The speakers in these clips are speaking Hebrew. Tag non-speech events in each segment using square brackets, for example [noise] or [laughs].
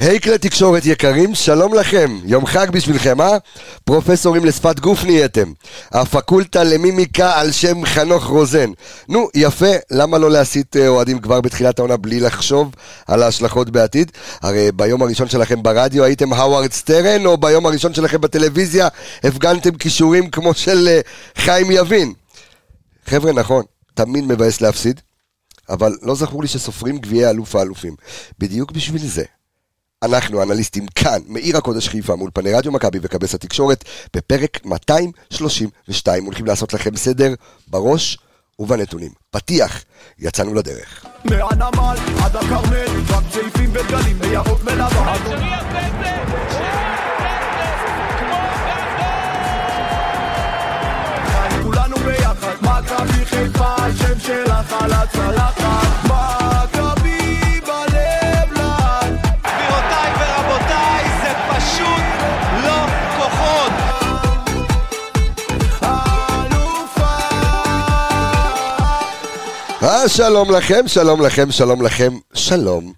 היי כלי תקשורת יקרים, שלום לכם, יום חג בשבילכם, אה? פרופסורים לשפת גוף נהייתם. הפקולטה למימיקה על שם חנוך רוזן. נו, יפה, למה לא להסיט אה, אוהדים כבר בתחילת העונה בלי לחשוב על ההשלכות בעתיד? הרי ביום הראשון שלכם ברדיו הייתם האווארד סטרן, או ביום הראשון שלכם בטלוויזיה הפגנתם כישורים כמו של אה, חיים יבין. חבר'ה, נכון, תמיד מבאס להפסיד, אבל לא זכור לי שסופרים גביעי אלוף האלופים. בדיוק בשביל זה. אנחנו אנליסטים כאן, מעיר הקודש חיפה, מול פני רדיו מכבי וכבש התקשורת, בפרק 232 הולכים לעשות לכם סדר בראש ובנתונים. פתיח, יצאנו לדרך. מהנמל עד הכרמל, רק צעיפים ודגלים בירוק ולבן. אה, שלום לכם, שלום לכם, שלום לכם, שלום.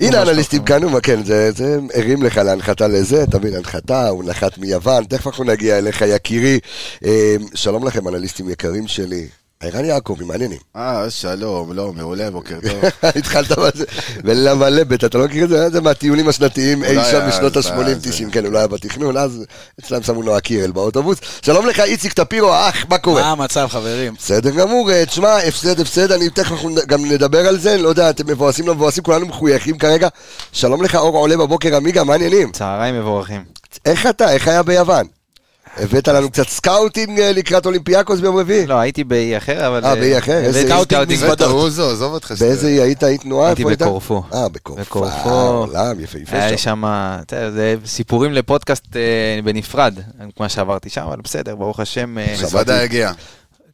הנה האנליסטים כאן, ומה כן, זה, זה הרים לך להנחתה לזה, תבין, הנחתה, הוא נחת מיוון, תכף אנחנו נגיע אליך יקירי. אה, שלום לכם, אנליסטים יקרים שלי. ערן יעקבי, מעניינים. אה, שלום, לא, מעולה, בוקר טוב. [laughs] התחלת בזה, ולמלבת, אתה לא מכיר את זה? זה מהטיולים השנתיים אי שם בשנות אז היה ה-80-90, כן, אולי היה בתכנון, אז אצלם שמו נועה קירל באוטובוס. שלום לך, איציק טפירו, האח, מה קורה? מה המצב, חברים? בסדר גמור, אה, תשמע, הפסד, הפסד, אני תכף גם נדבר על זה, לא יודע, אתם מבואסים, לא מבואסים, כולנו מחויכים כרגע. שלום לך, אור עולה בבוקר, עמיגה, מה העניינים? צהריים מבורכים. איך אתה? איך היה ביוון? הבאת לנו קצת scouting אה, לקראת אולימפיאקוס ביום רביעי? לא, הייתי באי אחר, אבל... אה, באי אחר? איזה אי? scouting מזוודות. אוזו, עזוב אותך. באיזה אי היית? היית תנועה? הייתי? בקורפו. אה, בקורפו. בקורפו. אה, עולם, יפהפה היה לי שם. שם, אתה יודע, זה סיפורים לפודקאסט אה, בנפרד, כמו שעברתי שם, אבל בסדר, ברוך השם. אה, מזוודה הגיע.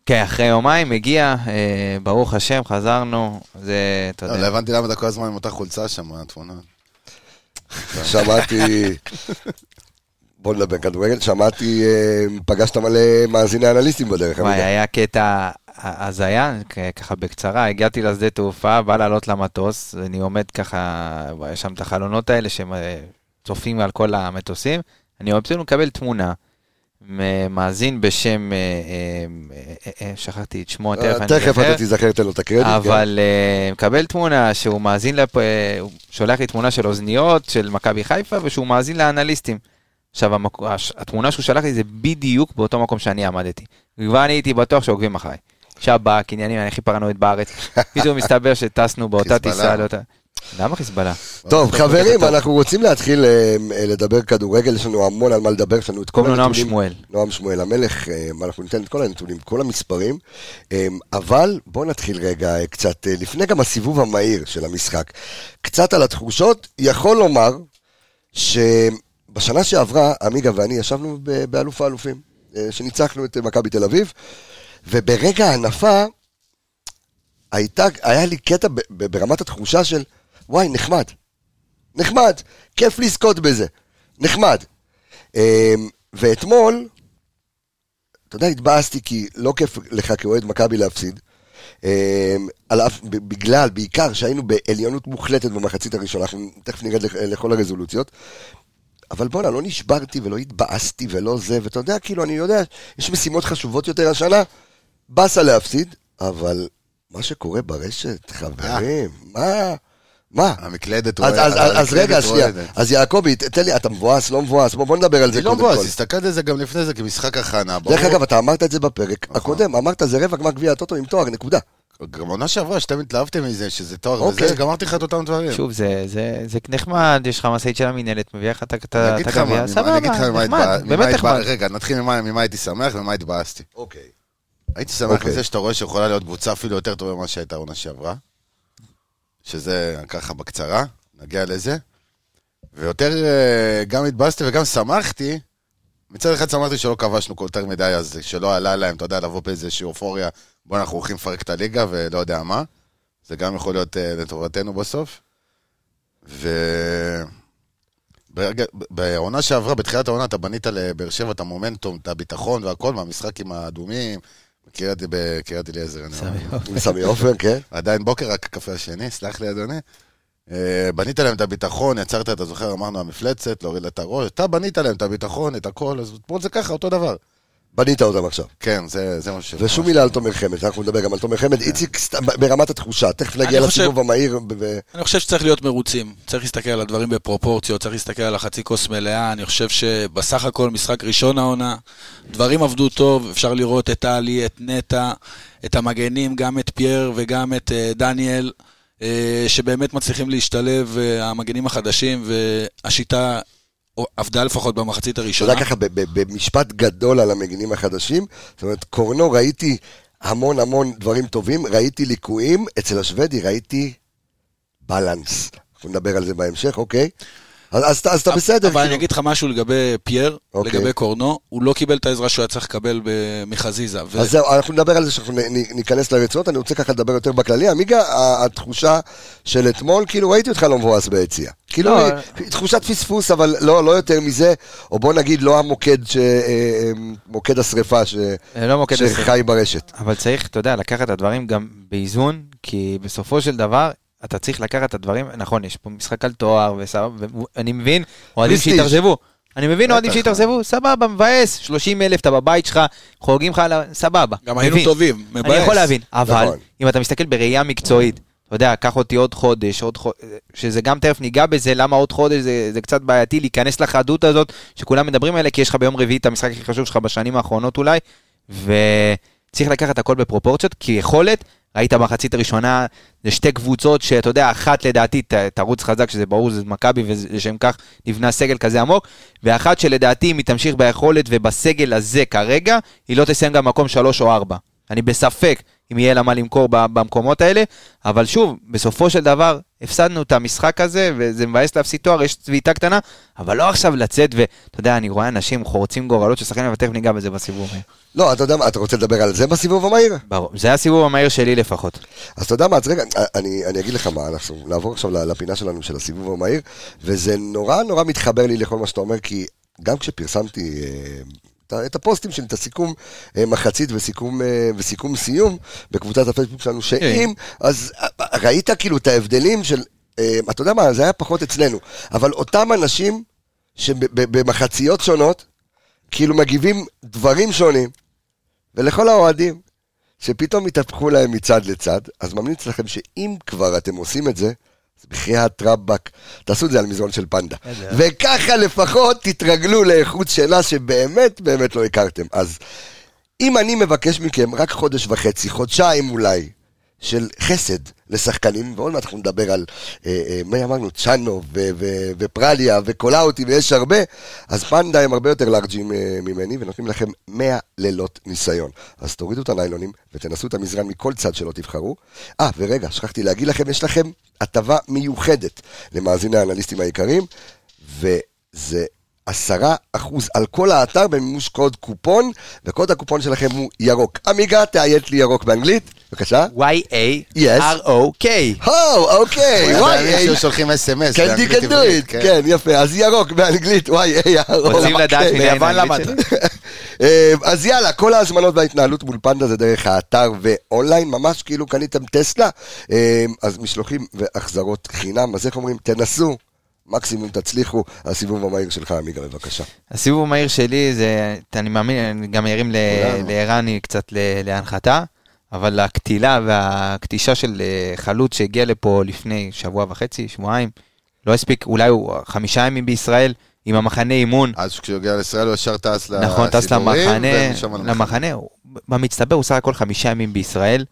כן, אחרי יומיים הגיע, אה, ברוך השם, חזרנו, זה, אתה לא, לא יודע. הבנתי למה אתה כל הזמן עם אותה חולצה שם, התמונה. שמעתי... בוא נדבר כדורגל, שמעתי, אה, פגשת מלא מאזיני אנליסטים בדרך. וואי. היה קטע הזיה, ככה בקצרה, הגעתי לשדה תעופה, בא לעלות למטוס, אני עומד ככה, יש שם את החלונות האלה שצופים על כל המטוסים, אני רוצה לקבל תמונה, מאזין בשם, אה, אה, אה, אה, שכחתי את שמו, תכף אני תכף זוכר, אתה תיזכר, תן לו את הקרדיט. כן. אבל אה, מקבל תמונה שהוא מאזין. אה, שולח לי תמונה של אוזניות של מכבי חיפה, ושהוא מאזין לאנליסטים. עכשיו, המק... הש- התמונה שהוא שלח לי זה בדיוק באותו מקום שאני עמדתי. כבר אני הייתי בטוח שעוקבים אחריי. שב"כ, עניינים, אני הכי פרנואיד בארץ. [laughs] פתאום מסתבר שטסנו באותה. טיסה. לאותה... למה חיזבאללה? טוב, חברים. אנחנו רוצים להתחיל אה, אה, לדבר כדורגל, יש לנו המון על מה לדבר, יש לנו את כל לו נועם הנתונים. שמואל. נועם שמואל המלך, אה, אנחנו ניתן את כל הנתונים, כל המספרים, אבל בואו נתחיל רגע קצת, לפני גם הסיבוב המהיר של המשחק, קצת על התחושות, יכול לומר שבשנה שעברה, עמיגה ואני ישבנו באלוף האלופים, אה, שניצחנו את אה, מכבי תל אביב, וברגע ההנפה, הייתה, היה לי קטע ברמת התחושה של, וואי, נחמד. נחמד, כיף לזכות בזה. נחמד. אמ, ואתמול, אתה יודע, התבאסתי כי לא כיף לך כאוהד מכבי להפסיד. אמ, על אף, בגלל, בעיקר, שהיינו בעליונות מוחלטת במחצית הראשונה, אנחנו תכף נרד לכ- לכל הרזולוציות. אבל בואנה, לא נשברתי ולא התבאסתי ולא זה, ואתה יודע, כאילו, אני יודע, יש משימות חשובות יותר השנה, באסה להפסיד, אבל מה שקורה ברשת, חברים, מה? מה? המקלדת אז, רועדת. אז, אז רגע, המקלדת שנייה. אז יעקבי, תן לי, אתה מבואס, לא מבואס? בוא, בוא נדבר על זה אני לא קודם מבואס, כל. תסתכל על זה גם לפני זה כמשחק הכנה. דרך אגב, אתה אמרת את זה בפרק נכון. הקודם, אמרת זה רבע גמר גביע הטוטו עם תואר, נקודה. גם עונה שעברה, שאתם התלהבתם מזה, שזה תואר אוקיי. וזה, גמרתי לך את אותם דברים. שוב, זה, זה, זה נחמד, יש לך משאית של המינהלת, מביא לך את הגביע, סבבה, אני אגיד לך ממה נחמד, התבא- ממה באמת התבא- נחמד. רגע, נתחיל ממה ממה הייתי שמח ומה התבאסתי. אוקיי. הייתי שמח אוקיי. מזה שאתה רואה שיכולה להיות קבוצה אפילו יותר טובה ממה שהייתה העונה שעברה. שזה ככה בקצרה, נגיע לזה. ויותר אה, גם התבאסתי וגם שמחתי. מצד אחד שמחתי שלא כבשנו כל יותר מדי, אז שלא עלה להם, אתה יודע, לבוא באיזושהי אופוריה, בוא אנחנו הולכים לפרק את הליגה ולא יודע מה. זה גם יכול להיות אה, לטובתנו בסוף. ו... ברגע, בעונה שעברה, בתחילת העונה, אתה בנית לבאר שבע את המומנטום, את הביטחון והכל, מהמשחק עם האדומים, בקריית אליעזר. עם סמי עופר, כן. עדיין בוקר, רק הקפה השני, סלח לי אדוני. אה, בנית להם את הביטחון, יצרת, אתה זוכר, אמרנו המפלצת, להוריד לה את הראש, אתה בנית להם את הביטחון, את הכל, אז אתמול זה ככה, אותו דבר. בנית אותם עכשיו. כן, זה זה מה ש... ושום מילה על תומר חמד, אנחנו נדבר גם על תומר חמד. איציק, סתם, ברמת התחושה, תכף נגיע אני חושב- לסיבוב המהיר. ו- אני חושב שצריך להיות מרוצים. צריך להסתכל על הדברים בפרופורציות, צריך להסתכל על החצי כוס מלאה. אני חושב שבסך הכל, משחק ראשון העונה, דברים עבדו טוב, אפשר לראות את טלי, את נטע, את המגנים, גם את פייר וגם את אה, דניאל, אה, שבאמת מצליחים להשתלב, אה, המגנים החדשים, והשיטה עבדה לפחות במחצית אתה הראשונה. יודע ככה, במשפט גדול על המגינים החדשים, זאת אומרת, קורנו ראיתי המון המון דברים טובים, ראיתי ליקויים, אצל השוודי ראיתי בלנס. אנחנו נדבר על זה בהמשך, אוקיי? אז, אז, אתה- אז אתה בסדר. אבל אני כאילו. אגיד לך משהו לגבי פייר, אוקיי. לגבי קורנו, הוא לא קיבל את העזרה שהוא היה צריך לקבל מחזיזה. ו- אז זהו, אנחנו נדבר על זה שאנחנו נ- נ- ניכנס לרצועות, אני רוצה ככה לדבר יותר בכללי. עמיגה, התחושה של אתמול, כאילו ראיתי אותך לא מבואס ביציע. כאילו, לא. היא- תחושת פספוס, אבל לא, לא יותר מזה, או בוא נגיד, לא המוקד, ש... אה, אה, מוקד השרפה ש... אה, לא מוקד השרפה. שחי ברשת. אבל צריך, אתה יודע, לקחת את הדברים גם באיזון, כי בסופו של דבר, אתה צריך לקחת את הדברים, נכון, יש פה משחק על תואר, ואני מבין, אוהדים. שהתאכזבו. אני מבין אוהדים. שהתאכזבו, סבבה, מבאס, 30 אלף, אתה בבית שלך, חוגגים לך, סבבה. גם היינו. טובים, אני מבאס. יכול להבין, אבל נכון. אם אתה מסתכל בראייה מקצועית, אתה יודע, קח אותי עוד חודש, עוד חודש, שזה גם תכף ניגע בזה, למה עוד חודש זה, זה קצת בעייתי להיכנס לחדות הזאת שכולם מדברים עליה, כי יש לך ביום רביעי את המשחק הכי חשוב שלך בשנים האחרונות אולי, וצריך לקחת הכל בפרופורציות, כי יכולת, ראית במחצית הראשונה, זה שתי קבוצות שאתה יודע, אחת לדעתי ת- תרוץ חזק, שזה ברור, זה מכבי, ולשם כך נבנה סגל כזה עמוק, ואחת שלדעתי, אם היא תמשיך ביכולת ובסגל הזה כרגע, היא לא תסיים גם מקום שלוש או ארבע. אני בספק אם יהיה לה מה למכור במקומות האלה, אבל שוב, בסופו של דבר, הפסדנו את המשחק הזה, וזה מבאס להפסיד תואר, יש צביטה קטנה, אבל לא עכשיו לצאת, ואתה יודע, אני רואה אנשים חורצים גורלות של שחקנים, ותכף ניגע בזה בסיבוב המהיר. לא, אתה יודע מה, אתה רוצה לדבר על זה בסיבוב המהיר? ברור, זה הסיבוב המהיר שלי לפחות. אז אתה יודע מה, אז רגע, אני, אני אגיד לך מה, אנחנו נעבור עכשיו לפינה שלנו של הסיבוב המהיר, וזה נורא נורא מתחבר לי לכל מה שאתה אומר, כי גם כשפרסמתי אה, את הפוסטים שלי, את הסיכום אה, מחצית וסיכום, אה, וסיכום סיום בקבוצת הפייסבוק שלנו, שאם, אז אה, ראית כאילו את ההבדלים של, אתה יודע מה, זה היה פחות אצלנו, אבל אותם אנשים שבמחציות שונות, כאילו מגיבים דברים שונים, ולכל האוהדים, שפתאום התהפכו להם מצד לצד, אז ממליץ לכם שאם כבר אתם עושים את זה, בחייאת רבאק, תעשו את זה על מזרון של פנדה. וככה לפחות תתרגלו לאיכות שאלה שבאמת באמת לא הכרתם. אז אם אני מבקש מכם רק חודש וחצי, חודשיים אולי, של חסד לשחקנים, ועוד מעט אנחנו נדבר על, אה, אה, מי אמרנו, צ'אנו ופרליה וקולאוטי ויש הרבה, אז פנדה הם הרבה יותר לארג'ים אה, ממני ונותנים לכם 100 לילות ניסיון. אז תורידו את הניילונים ותנסו את המזרן מכל צד שלא תבחרו. אה, ורגע, שכחתי להגיד לכם, יש לכם הטבה מיוחדת למאזיני האנליסטים היקרים, וזה עשרה אחוז על כל האתר במימוש קוד קופון, וקוד הקופון שלכם הוא ירוק. עמיגה, תאיית לי ירוק באנגלית, בבקשה. Y-A-R-O-K. הו, אוקיי, היו שולחים אס.אם.אס. כן, can do it, כן, יפה, אז ירוק באנגלית, ירוק. רוצים לדעת כן. ביוון האנגלית למדת. אה, אז יאללה, כל ההזמנות וההתנהלות מול פנדה זה דרך האתר ואונליין, ממש כאילו קניתם טסלה, אה, אז משלוחים והחזרות חינם, אז איך אומרים, תנסו, מקסימום תצליחו, הסיבוב המהיר שלך, עמיגה, בבקשה. הסיבוב המהיר שלי זה, אני מאמין, גם כולנו. לערני קצת להנחתה, אבל הקטילה והקטישה של אה, חלוץ שהגיע לפה לפני שבוע וחצי, שבועיים, לא הספיק, אולי הוא חמישה ימים בישראל, עם המחנה אימון, אז כשהוא הגיע לישראל הוא ישר טס נכון, טס לסידורים, למחנה, ומשם למחנה. למחנה, הוא- במצטבר הוא סך הכל חמישה ימים בישראל,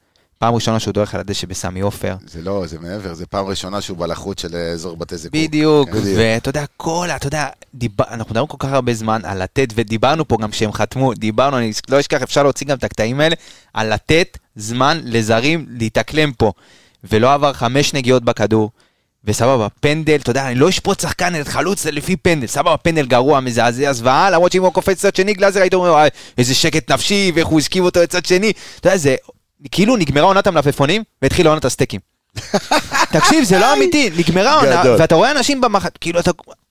פעם ראשונה שהוא דורך על הדשא בסמי עופר. זה לא, זה מעבר, זה פעם ראשונה שהוא בלחות של אזור בתי זיקוק. בדיוק, כן. ואתה יודע, כל, אתה יודע, דיבר, אנחנו מדברים כל כך הרבה זמן על לתת, ודיברנו פה גם כשהם חתמו, דיברנו, אני לא אשכח, אפשר להוציא גם את הקטעים האלה, על לתת זמן לזרים להתאקלם פה, ולא עבר חמש נגיעות בכדור. וסבבה, פנדל, אתה יודע, אני לא אשפוט שחקן את חלוץ לפי פנדל, סבבה, פנדל גרוע, מזעזע, זוועה, למרות שאם הוא קופץ לצד שני, גלאזר היית אומר, "וואי, איזה שקט נפשי, ואיך הוא הסכים אותו לצד שני, אתה יודע, זה, כאילו נגמרה עונת המלפפונים, והתחילה עונת הסטייקים. [laughs] תקשיב, זה לא אמיתי, נגמרה עונה. ואתה רואה אנשים במחט, כאילו אתה,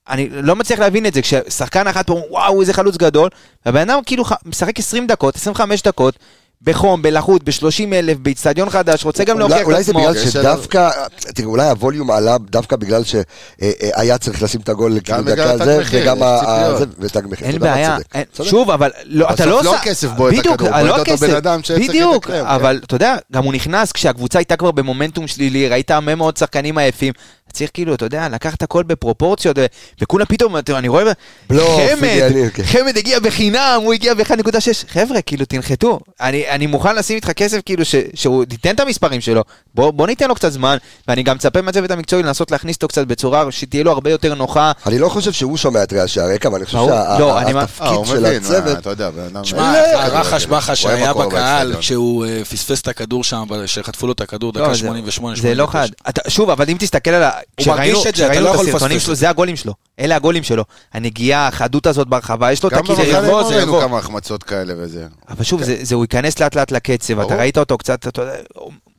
אני לא מצליח להבין את זה, כששחקן אחד פה, וואו, איזה חלוץ גדול, והבן אדם כאילו משחק 20 דקות, 25 דקות, בחום, בלחות, ב-30 אלף, באיצטדיון חדש, רוצה גם להוכיח את אולי זה עצמו. בגלל יש שדווקא, תראה, אולי הווליום עלה דווקא בגלל שהיה צריך לשים את הגול כאילו בגלל דקה התג זה, וגם ה- ותג מחיר. אין בעיה, צודק. שוב, אבל לא, אתה לא בסוף לא עושה... הכסף בועט את בדיוק, הכדור, אה, בועט לא אותו בן אדם שצריך בדיוק, לתקלם, כן. אבל אתה יודע, גם הוא נכנס כשהקבוצה הייתה כבר במומנטום שלילי, ראית הרבה מאוד שחקנים עייפים. צריך כאילו, אתה יודע, לקחת הכל בפרופורציות, ו- וכולם פתאום, אתה- אני רואה, חמד, כן. חמד הגיע בחינם, הוא הגיע ב-1.6, חבר'ה, כאילו, תנחתו. אני אני מוכן לשים איתך כסף, כאילו, ש- שהוא ייתן את המספרים שלו, בוא בוא ניתן לו קצת זמן, ואני גם מצפה מהצוות המקצועי לנסות להכניס אותו קצת בצורה שתהיה לו הרבה יותר נוחה. אני לא חושב שהוא שומע את רעשי הרקע, אבל אני חושב ברור. לא, אה, שהתפקיד של מבין, הצוות... מה, אתה יודע, בן אדם... שמע, הרחש כדורגל. בחש שהיה בקהל. כשהוא אה, פספס את הכדור שם, שחטפו לו את הכדור, לא, דקה זה- 88, זה לא חד. אתה- שוב, אבל אם תסתכל על ה... מרגיש את זה, אתה לא את יכול הסרטונים לפספס זה הגולים שלו. אלה הגולים שלו. הנגיעה, החדות הזאת ברחבה, יש לו את גם הכיס... זה במחנה יבוא, אימון זה ראינו יבוא. כמה החמצות כאלה וזה. אבל שוב, זה- זה הוא ייכנס לאט לאט לקצב, אתה. ראית אותו קצת, אתה יודע,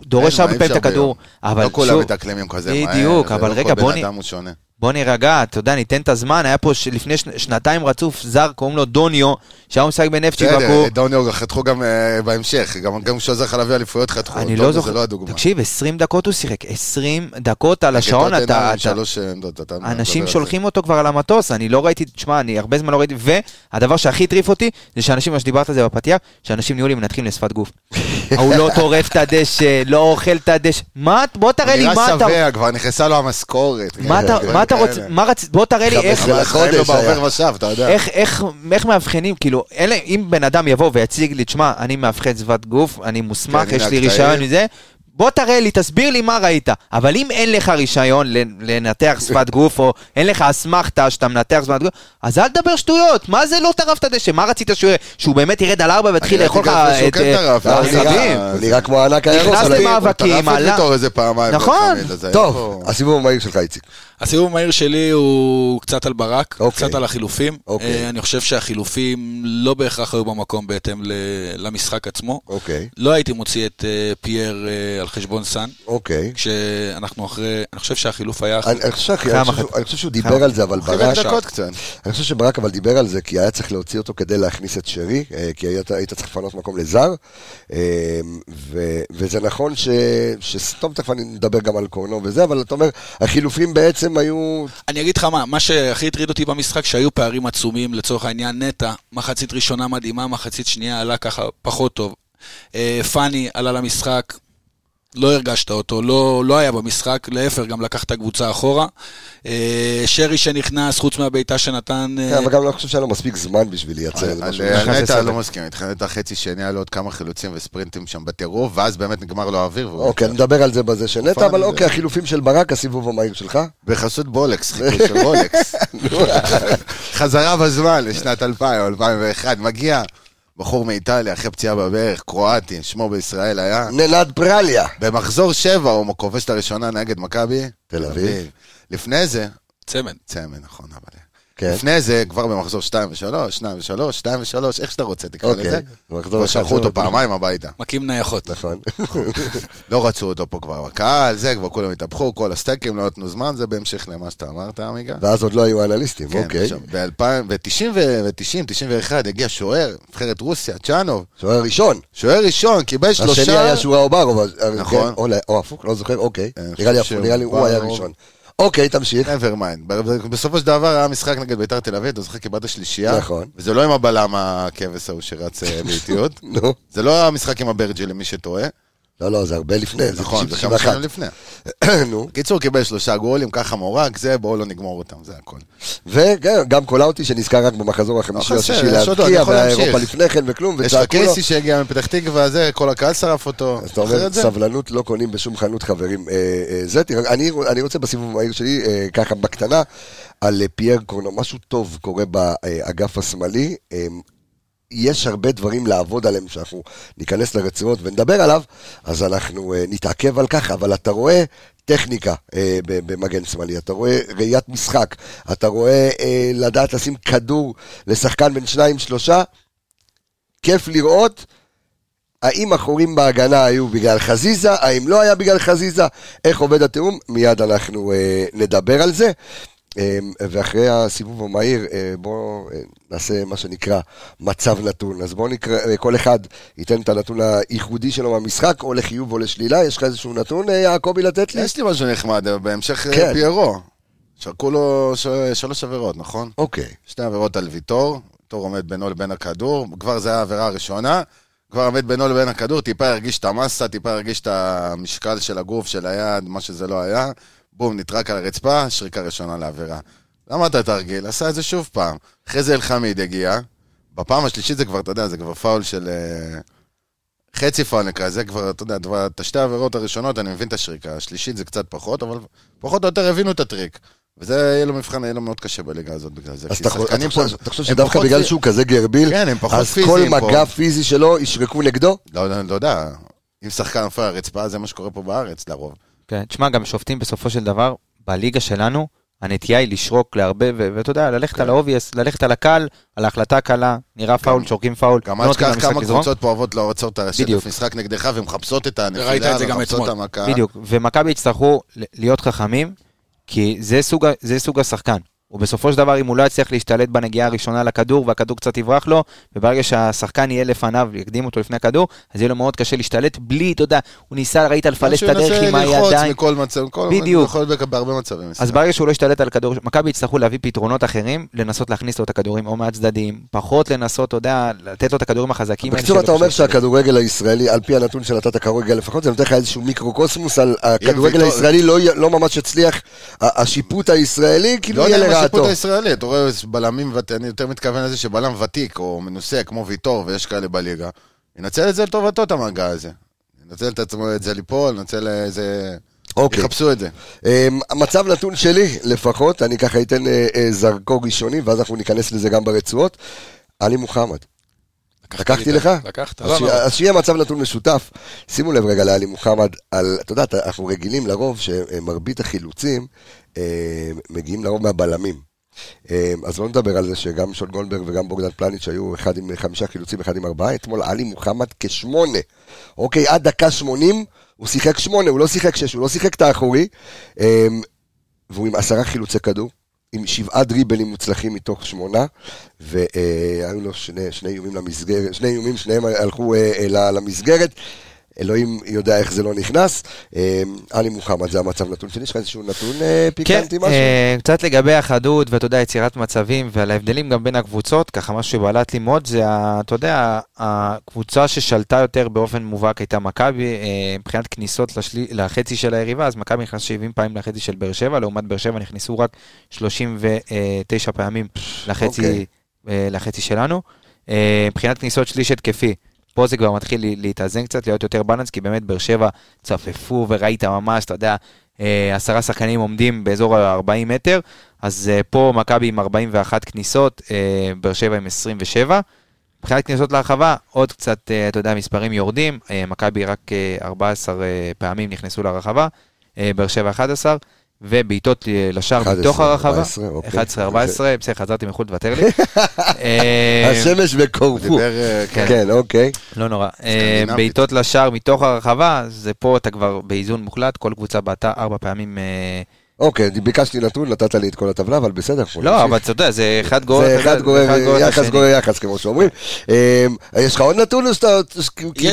דורש הרבה פעמים את הכדור, לא כולם מתאקלמים כזה מהר. בדיוק, זה אבל לא רגע, בוא בן נ- אדם הוא שונה. בוא נירגע, אתה יודע, ניתן את הזמן, היה פה לפני שנתיים רצוף זר, קוראים לו דוניו, שהיה משחק בנפצ'י בסדר, בקור. דוניו חתכו גם אה, בהמשך, גם גם כשהוא עזר לך להביא אליפויות חתכו. אני לא זה זוכר, לא הדוגמה. תקשיב, 20 דקות הוא שיחק, 20 דקות על השעון, אתה... עם שלוש עמדות, אתה אנשים זה. שולחים אותו כבר על המטוס, אני לא ראיתי, תשמע, אני הרבה זמן לא ראיתי, והדבר שהכי הטריף אותי, זה שאנשים, מה שדיברת על זה בפתיח, שאנשים נהיו לי מנתחים לשפת גוף. [laughs] ההוא לא טורף את הדשא, לא אוכל את הדשא, מה, בוא תראה לי הוא מה נראה אתה... שבע, כבר נכנסה לו המשכורת. מה אתה, כן, אתה כאלה. רוצה, מה רצית, בוא תראה לי איך, 15 אבל חיים לו לחודש היה. בעובר ושב, אתה יודע. איך, איך, איך מאבחנים, כאילו, אלה, אם בן אדם יבוא ויציג לי, תשמע, אני מאבחן שפת גוף, אני מוסמך, כן, יש לי. רישיון מזה, בוא תראה לי, תסביר לי מה ראית. אבל אם אין לך רישיון לנ- לנתח שפת [laughs] גוף, או אין לך אסמכתה שאתה מנתח שפת גוף, אז אל תדבר שטויות, מה זה לא טרף את הדשא? מה רצית שהוא יראה? שהוא באמת ירד על ארבע ויתחיל לאכול לך את כן אה, העצבים. נראה- כמו הענק הירוק. נכנס למאבקים, הוא טרף עלה- איזה פעמיים. נכון. טוב, הסיבוב המהיר שלך, איציק. הסיבוב המהיר שלי הוא קצת על ברק, אוקיי. קצת על החילופים. אוקיי. אה, אני חושב שהחילופים לא בהכרח היו במקום בהתאם ל- למשחק עצמו. אוקיי, לא הייתי מוציא את אה, פייר אה, על חשבון סאן, אוקיי. כשאנחנו אחרי, אני חושב שהחילוף היה... אני אני חושב אני חושב. שהוא- אני חושב שהוא דיבר על זה, אבל ברק... דקות קצת. אני חושב שברק אבל דיבר על זה, כי היה צריך להוציא אותו כדי להכניס את שרי, כי היית, היית צריך לפנות מקום לזר, ו, וזה נכון ש... ש... טוב, תכף אני נדבר גם על קורנו וזה, אבל אתה אומר, החילופים בעצם היו... אני אגיד לך מה, מה שהכי הטריד אותי במשחק, שהיו פערים עצומים, לצורך העניין נטע, מחצית ראשונה מדהימה, מחצית שנייה עלה ככה פחות טוב. אה, פאני עלה למשחק, לא הרגשת אותו, לא, לא היה במשחק, להפך, גם לקח את הקבוצה אחורה. אה, שרי שנכנס, חוץ מהבעיטה שנתן... אה, כן, אבל גם לא חושב שהיה לו מספיק זמן בשביל לייצר איזה משהו. על נכנס נטע. לא מסכים איתך, נטע חצי שני היה לו עוד כמה חילוצים וספרינטים שם בטירוף, ואז באמת נגמר לו האוויר. אוקיי, נדבר על זה בזה של נטע, אבל זה- אוקיי, החילופים של ברק, הסיבוב המהיר שלך. בחסות בולקס, חיפוש [laughs] של בולקס. [laughs] חזרה בזמן לשנת 2000 או 2001, מגיע בחור מאיטליה אחרי פציעה בברך, קרואטי, שמו בישראל היה. ננד פרליה. במחזור שבע הוא כובש את הראשונה נגד מכבי. תל אביב. לפני זה, צמד. צמד, נכון, אבל... כן. לפני זה, כבר במחזור 2 ו-3, 2 ו-3, 2 ו-3, איך שאתה רוצה תקרא אוקיי. לזה. מחזור כבר שלחו אותו פעמיים הביתה. מכים נייחות. נכון. [laughs] לא רצו אותו פה כבר בקהל, זה, כבר כולם התהפכו, כל הסטייקים לא נתנו זמן, זה בהמשך למה שאתה אמרת, עמיגה. ואז עוד לא היו אנליסטים, כן, אוקיי. ב-90 ו-90, 91, הגיע שוער, נבחרת רוסיה, צ'אנוב, שוער ראשון. שוער ראשון, קיבל שלושה... השני היה שורה אוברוב. נכון. כן, או הפוך, לא זוכר, אוקיי. אני נראה לי הוא היה. ראשון. אוקיי, תמשיך. never mind. בסופו של דבר היה משחק נגד ביתר תל אביב, אתה זוכר, קיבלת שלישייה. נכון. וזה לא עם הבלם הכבש ההוא שרץ אה, באיטיות. [laughs] נו. זה לא המשחק עם הברג'י למי שטועה. לא, לא, זה הרבה לפני, זה נכון, זה 90, כמה 91. שנים לפני. [coughs] נו. בקיצור, קיבל שלושה גולים, ככה מורק, זה, בואו לא נגמור אותם, זה הכל. וגם קולאוטי שנזכר רק במחזור החמישי או לא חסר, השישי יש להבקיע, והאירופה. לפני כן וכלום, יש וצעקו לו. קייסי שהגיע מפתח תקווה, זה, כל הקהל שרף אותו. אז אתה אומר? סבלנות לא קונים בשום חנות, חברים. אה, אה, זה, תראה, אני, רוצה בסיבוב המהיר שלי, אה, ככה בקטנה, על פייר קורנו. משהו טוב קורה באגף השמאלי. יש הרבה דברים לעבוד עליהם שאנחנו ניכנס לרצועות ונדבר עליו, אז אנחנו אה, נתעכב על כך, אבל אתה רואה טכניקה ב- במגן שמאלי, אתה רואה ראיית משחק, אתה רואה אה, לדעת לשים כדור לשחקן בין שניים שלושה, כיף לראות. האם החורים בהגנה היו בגלל חזיזה, האם לא היה בגלל חזיזה, איך עובד התיאום, מיד אנחנו אה, נדבר על זה. אמ, ואחרי הסיבוב המהיר, אה, בואו אה, נעשה מה שנקרא מצב נתון. אז בואו נקרא, אה, כל אחד ייתן את הנתון הייחודי שלו מהמשחק, או לחיוב או לשלילה. יש לך איזשהו נתון, יעקבי, לתת לי? יש לי משהו נחמד, בהמשך כן. פיירו. שרקו לו שלוש עבירות, נכון? אוקיי. שתי עבירות על ויטור, ויטור עומד בינו לבין הכדור, כבר זה העבירה הראשונה, כבר עומד בינו לבין הכדור, טיפה הרגיש את המסה, טיפה הרגיש את המשקל של הגוף, של היד, מה שזה לא היה, בום, נטרק על הרצפה, שריקה ראשונה לעבירה. למה אתה תרגיל? עשה את זה שוב פעם. אחרי זה אלחמיד הגיע, בפעם השלישית זה כבר, אתה יודע, זה כבר פאול של... אה, חצי פאול נקרא, זה כבר, אתה יודע, דבר- את השתי העבירות הראשונות, אני מבין את השריקה, השלישית זה קצת פחות, אבל פחות או יותר הבינו את הטריק. וזה יהיה לו מבחן, יהיה לו מאוד קשה בליגה הזאת בגלל זה. אז אתה חושב- שדווקא בגלל שהוא כזה גרביל, כן, הם פחות אז כל. מגע פיזי שלו ישרקו נגדו? לא, לא, לא יודע, אם שחקן נופל על הרצפה, זה מה שקורה פה בארץ לרוב. כן, תשמע, גם שופטים בסופו של דבר, בליגה שלנו, הנטייה היא לשרוק להרבה, ו- ואתה יודע, ללכת כן. על ה obvious, ללכת על הקל, על ההחלטה הקלה, נראה פאול, שורקים פאול, גם לא אל נותנים תשכח כמה לזרום. קבוצות פה אוהבות לעצור את בדיוק. השטף משחק נגדך ומחפשות את הנפילה, את זה גם ומחפשות את אתמול. המכה. בדיוק, ומכבי יצטרכו להיות חכמים, כי זה סוג, זה סוג השחקן. ובסופו של דבר, אם הוא לא יצליח להשתלט בנגיעה הראשונה לכדור, והכדור קצת יברח לו, וברגע שהשחקן יהיה לפניו, יקדים אותו לפני הכדור, אז יהיה לו מאוד קשה להשתלט בלי, אתה יודע, הוא ניסה, ראית, לפלס את הדרך עם ללחוץ הידיים. מכל מצב, כל- בדיוק. יכול להיות בהרבה מצבים. אז ברגע שהוא לא ישתלט על כדור, מכבי יצטרכו להביא פתרונות אחרים, לנסות להכניס לו את הכדורים או מהצדדים, פחות לנסות, אתה יודע, לתת לו את הכדורים החזקים. בקיצור, שלו אתה אומר שהכדורגל הישראלי, על פי הנתון שנתת כרגע לפחות, זה נותן לך איזשהו מיקרוקוסמוס על הכדורגל הישראלי, לא לא ממש הצליח, השיפוט הישראלי, כאילו לא יהיה לרעתו. הישראלי, אתה רואה בלמים, אני יותר מתכוון לזה שבלם ותיק או מנוסה כמו ויטור, ויש כאלה בליגה, ינצל את זה לטובתו, את המגע הזה. ינצל את עצמו, את זה ליפול, ינצל איזה... אוקיי. יחפשו את זה. אמ, המצב נתון שלי, לפחות, אני ככה אתן אה, אה, זרקור ראשוני, ואז אנחנו ניכנס לזה גם ברצועות. עלי מוחמד. לקחתי לך? לקחת, אז לא, שיהיה- לא. אז שיהיה מצב נתון משותף. שימו לב רגע לעלי מוחמד, על, אתה יודע, אנחנו רגילים לרוב שמרבית החילוצים אה, מגיעים לרוב מהבלמים. אה, אז לא נדבר על זה שגם שון גולדברג וגם בוגדן פלניץ' היו אחד עם חמישה חילוצים, אחד עם ארבעה. אתמול עלי מוחמד כשמונה. אוקיי, עד דקה שמונים הוא שיחק שמונה, הוא לא שיחק שש, הוא לא שיחק את האחורי. אה, והוא עם עשרה חילוצי כדור, עם שבעה דריבלים מוצלחים מתוך שמונה, והיו לו שני, שני איומים למסגרת, שני איומים, שניהם הלכו אה, למסגרת. אלוהים יודע איך זה לא נכנס. אה, עלי מוחמד, זה המצב נתון שלי, יש לך איזשהו נתון אה, כן, פיקנטי משהו? אה, קצת לגבי החדות, ואתה יודע, יצירת מצבים, ועל ההבדלים גם בין הקבוצות, ככה משהו שבלט לי מאוד, זה, אתה יודע, הקבוצה ששלטה יותר באופן מובהק הייתה מכבי, אה, מבחינת כניסות לשלי, לחצי של היריבה, אז מכבי נכנס 70 פעמים לחצי של באר שבע, לעומת באר שבע נכנסו רק 39 פעמים לחצי, אוקיי. לחצי שלנו. מבחינת כניסות שליש התקפי, פה זה כבר מתחיל לה- להתאזן קצת, להיות יותר בלנס, כי באמת באר שבע צפפו וראית ממש, אתה יודע, אה, עשרה שחקנים עומדים באזור ה-40 מטר, אז אה, פה מכבי עם 41 כניסות, אה, באר שבע עם 27. מבחינת כניסות להרחבה, עוד קצת, אתה יודע, מספרים יורדים, מכבי רק אה, 14 אה, פעמים נכנסו לרחבה, אה, באר שבע 11, ובעיטות אה, לשער 11, מתוך הרחבה, 14, אוקיי. 11, 14, בסדר, חזרתי מחו"ל, תוותר לי. [laughs] אה, השמש וקורפו. דיבר... אה, כן. כן, אוקיי. לא נורא. אה. בעיטות לשער מתוך הרחבה, זה פה אתה כבר באיזון מוחלט, כל קבוצה בעטה ארבע פעמים. אוקיי, ביקשתי נתון, נתת לי את כל הטבלה, אבל בסדר. לא. אבל אתה יודע, זה אחד גורר זה אחד גורר יחס. גורר יחס, כמו שאומרים. אה, יש לך עוד נתון או שאתה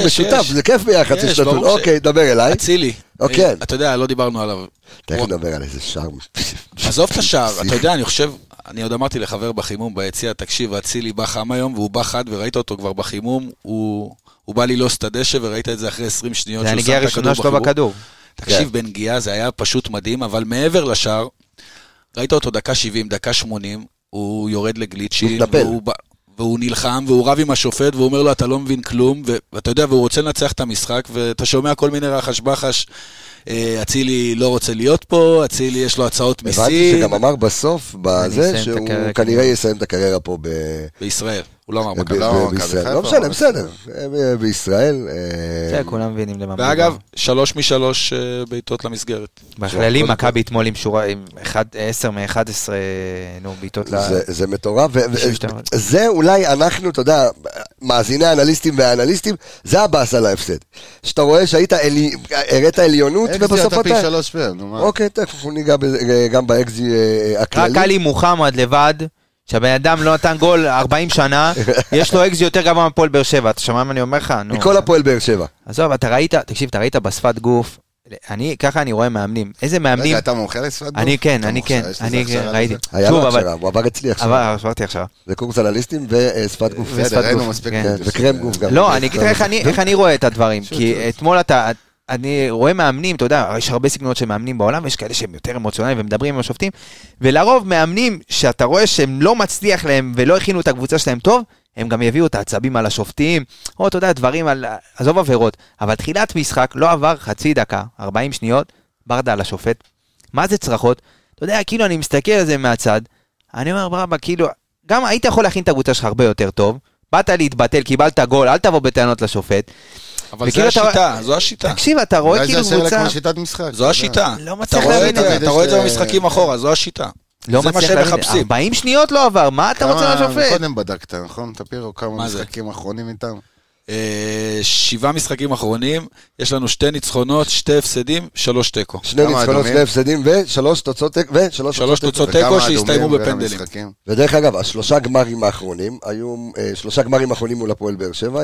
משותף? זה כיף ביחד, יש, נתון. אוקיי, דבר אליי. אצילי. אוקיי. אה, אתה יודע, לא דיברנו עליו. תכף נדבר על איזה שער. [laughs] עזוב את השער, אתה [laughs] יודע, אני חושב, אני עוד אמרתי לחבר בחימום ביציע, תקשיב, אצילי בא חם היום, והוא בא חד, וראית אותו כבר בחימום, הוא בא ללעוס את הדשא, וראית את זה אחרי 20 שניות זה שהוא שם הנגיעה את הראשונה הכדור שלו בחיבור. בכדור. תקשיב, בנגיעה זה היה פשוט מדהים, אבל מעבר לשער, ראית אותו דקה 70, דקה 80, הוא יורד לגליצ'ים, מתנפל. והוא, והוא נלחם, והוא רב עם השופט, והוא אומר לו, אתה לא מבין כלום, ו- ואתה יודע, והוא רוצה לנצח את המשחק, ואתה שומע כל מיני רחש בחש, אה, אצילי לא רוצה להיות פה, אצילי יש לו הצעות הבנתי מיסים, שגם אמר בסוף, בזה, שהוא כנראה כנראה. יסיים את הקריירה פה ב- בישראל, הוא לא אמר מכבי. לא, מכבי. חיפה, לא משנה, בסדר. אה, בישראל. אה, זה כולם מבינים למה. ואגב. שלוש משלוש אה, בעיטות למסגרת. בכללי מכבי אתמול עם שורה, עם 10 מ-11, נו, בעיטות ל... זה- זה מטורף, זה אולי אנחנו, אתה יודע, מאזיני האנליסטים והאנליסטים, זה הבאס על ההפסד. שאתה רואה שהיית, הראת עליונות, אקזי ובסוף אתה פי אתה... שלוש פעמים, נו מה. אוקיי, תכף ניגע גם באקזי אה, רק הכללי. עלי מוחמד לבד, שהבן אדם לא נתן גול 40 שנה, [laughs] יש לו אקזי יותר גבוה מהפועל באר שבע, אתה שומע מה אני אומר לך? מכל הפועל באר שבע. עזוב, אתה ראית, תקשיב, אתה ראית בשפת גוף, אני, ככה אני רואה מאמנים. איזה מאמנים, רגע, אתה מומחה לשפת גוף? אני כן, אני כן, יש לזה אני ראיתי. היה לו אבל- הכשרה, הוא עבר אצלי עכשיו. אבל עברתי עכשיו. זה קורס אנליסטים ושפת גוף. ושפת גוף. כן. גוף. וקרם גוף גם. לא, אני אגיד לך איך אני- אני רואה את הדברים, כי. אתמול אתה... אני רואה מאמנים, אתה יודע, יש הרבה סגנונות של מאמנים בעולם, ויש כאלה שהם יותר אמוציונליים ומדברים עם השופטים, ולרוב מאמנים שאתה רואה שהם לא מצליח להם ולא הכינו את הקבוצה שלהם טוב, הם גם יביאו את העצבים על השופטים, או אתה יודע, דברים על... עזוב עבירות, אבל תחילת משחק לא עבר חצי דקה, 40 שניות, ברדה על השופט. מה זה צרחות? אתה יודע, כאילו אני מסתכל על זה מהצד, אני אומר, ברבא, כאילו, גם היית יכול להכין את הקבוצה שלך הרבה יותר טוב, באת להתבטל, קיבלת גול, אל תבוא בטענות לשופט. אבל אתה- השיטה, זו השיטה. תקשיב, אתה רואה אולי כאילו זה השאלה קבוצה... כמו שיטת משחק. זו. השיטה. לא אתה מצליח רואה להבין את זה- את זה. אתה רואה את זה במשחקים אחורה, זו השיטה. לא זה מה מצליח שהם להבין. מחפשים. 40 שניות לא עבר, מה אתה רוצה מהשופט? קודם בדקת, נכון? טפירו, כמה? משחקים אחרונים איתם? אה, שבעה משחקים אחרונים, יש לנו שתי ניצחונות, שתי הפסדים, שלוש תיקו. שני ניצחונות? שני הפסדים ושלוש תוצאות תיקו. ושלוש שלוש. תוצאות תיקו שהסתיימו בפנדלים. ודרך אגב, השלושה גמרים האחרונים היו, אה, שלושה גמרים האחרונים מול הפועל באר שבע,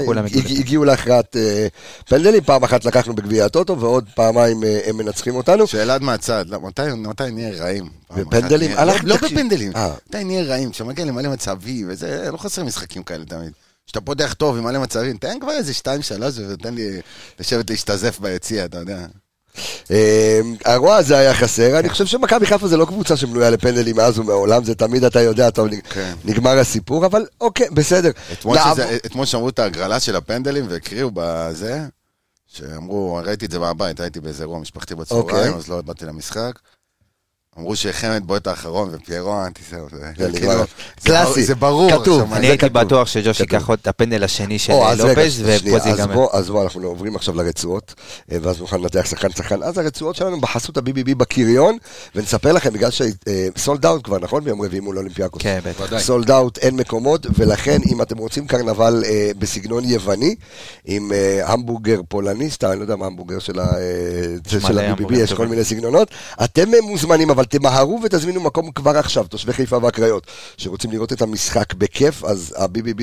הגיעו. להכרעת אה, פנדלים, פעם אחת לקחנו בגביע הטוטו ועוד פעמיים הם מנצחים אותנו. שאלת מהצד, לא, מתי, נהיה רעים? אחת בפנדלים? לא, לא. בפנדלים. מתי נהיה רעים? כשמגיע למלא מצבים וזה, לא חסר משחקים כאלה תמיד. כשאתה פותח טוב עם מלא מצבים, תן כבר איזה שתיים, שלוש, ותן לי לשבת להשתזף ביציע, אתה יודע. אה, הרוע הזה היה חסר, אני חושב שמכבי חיפה זה לא קבוצה שבנויה לפנדלים מאז ומעולם, זה תמיד אתה יודע, טוב, כן. נגמר הסיפור, אבל אוקיי, בסדר. אתמול, שמעו את ההגרלה של הפנדלים והקריאו בזה, שאמרו, ראיתי את זה מהבית, הייתי באיזה אירוע משפחתי בצהריים, אוקיי. אז לא באתי למשחק. אמרו שחמד בועט האחרון ופיירו אנטי זהו, זה זה כאילו, קלאסי. זה ברור. כתוב. אני הייתי. בטוח שג'וש. ייקח עוד את הפנדל השני של לופז, ופה זה אז ייגמר. אז בוא, אנחנו עוברים עכשיו לרצועות, אה, ואז נוכל לנתח שחקן שחקן. אז הרצועות שלנו בחסות ה-BBB בקריון, ונספר לכם, בגלל ש sold out כבר, נכון? ביום רביעי מול אולימפיאקוס. כן, בטח. sold out, אין מקומות, ולכן אם אתם רוצים קרנבל אה, בסגנון יווני, עם אה, המבורגר פולניסטה, אני לא יודע מה המבורגר של אה, ה-BBB, יש כל. מיני סגנונות, אתם אה, מוזמנים, אבל תמהרו ותזמינו מקום כבר עכשיו, תושבי חיפה והקריות, שרוצים לראות את המשחק בכיף, אז ה-BBB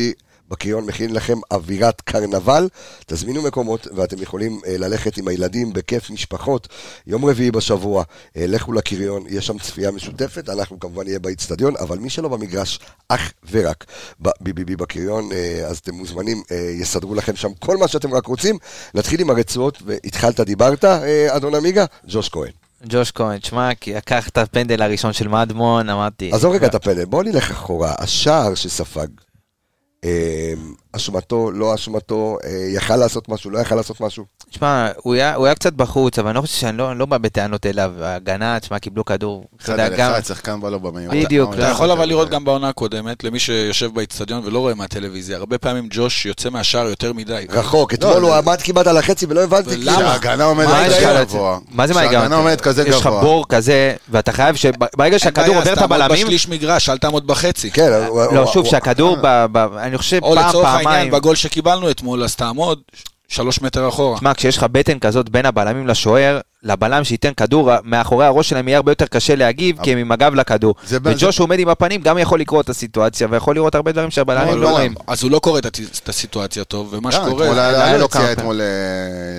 בקריון מכין לכם אווירת קרנבל, תזמינו מקומות ואתם יכולים אה, ללכת עם הילדים בכיף משפחות, יום רביעי בשבוע, אה, לכו לקריון, יש שם צפייה משותפת, אנחנו כמובן נהיה באיצטדיון, אבל מי שלא במגרש, אך ורק ב-BBB בקריון, אה, אז אתם מוזמנים, יסדרו לכם שם כל מה שאתם רק רוצים. נתחיל עם הרצועות, והתחלת, דיברת, אדון עמיגה? ג'וש כהן. ג'וש כהן, תשמע, כי לקח את הפנדל הראשון של מדמון, אמרתי... עזוב רגע את הפנדל, בואו נלך אחורה. השער שספג, אשמתו, לא אשמתו, אה, יכל לעשות משהו, לא יכל לעשות משהו. תשמע, הוא היה, הוא היה קצת בחוץ, אבל אני לא חושב שאני לא, לא בא בטענות אליו. ההגנה, תשמע, קיבלו כדור. אחד על גם... אחד, שחקן בא לו במהירות. בדיוק, אתה לא. יכול אבל לראות גם בעונה הקודמת, למי שיושב באיצטדיון ולא רואה מהטלוויזיה, הרבה פעמים ג'וש יוצא מהשער יותר מדי. רחוק, אתמול זה- הוא עמד כמעט על החצי ולא הבנתי. ולמה? כאילו. שההגנה עומדת כזה? גבוה. מה זה מה הגענו? שההגנה עומדת כזה יש לך גבוה. בור כזה, ואתה חייב שברגע אין שהכדור עובר את הבלמים... תעמוד בשליש מגרש, אל תעמוד בחצי. כן, הוא- לא, הוא- שוב, הוא- שהכדור, אני חושב או פעם, לצורך העניין, פעמיים... בגול שקיבלנו אתמול, אז תעמוד שלוש מטר אחורה. תשמע, כשיש לך בטן כזאת בין הבלמים לשוער, לבלם שייתן כדור מאחורי הראש שלהם יהיה הרבה יותר קשה להגיב, כי הם עם הגב לכדור. וג'וש עומד עם הפנים, גם יכול לקרוא את הסיטואציה, ויכול לראות הרבה דברים שהבלמים לא לא, רואים. אז הוא לא קורא את הסיטואציה טוב, ומה שקורה, אתמול היה לו. אתמול אה,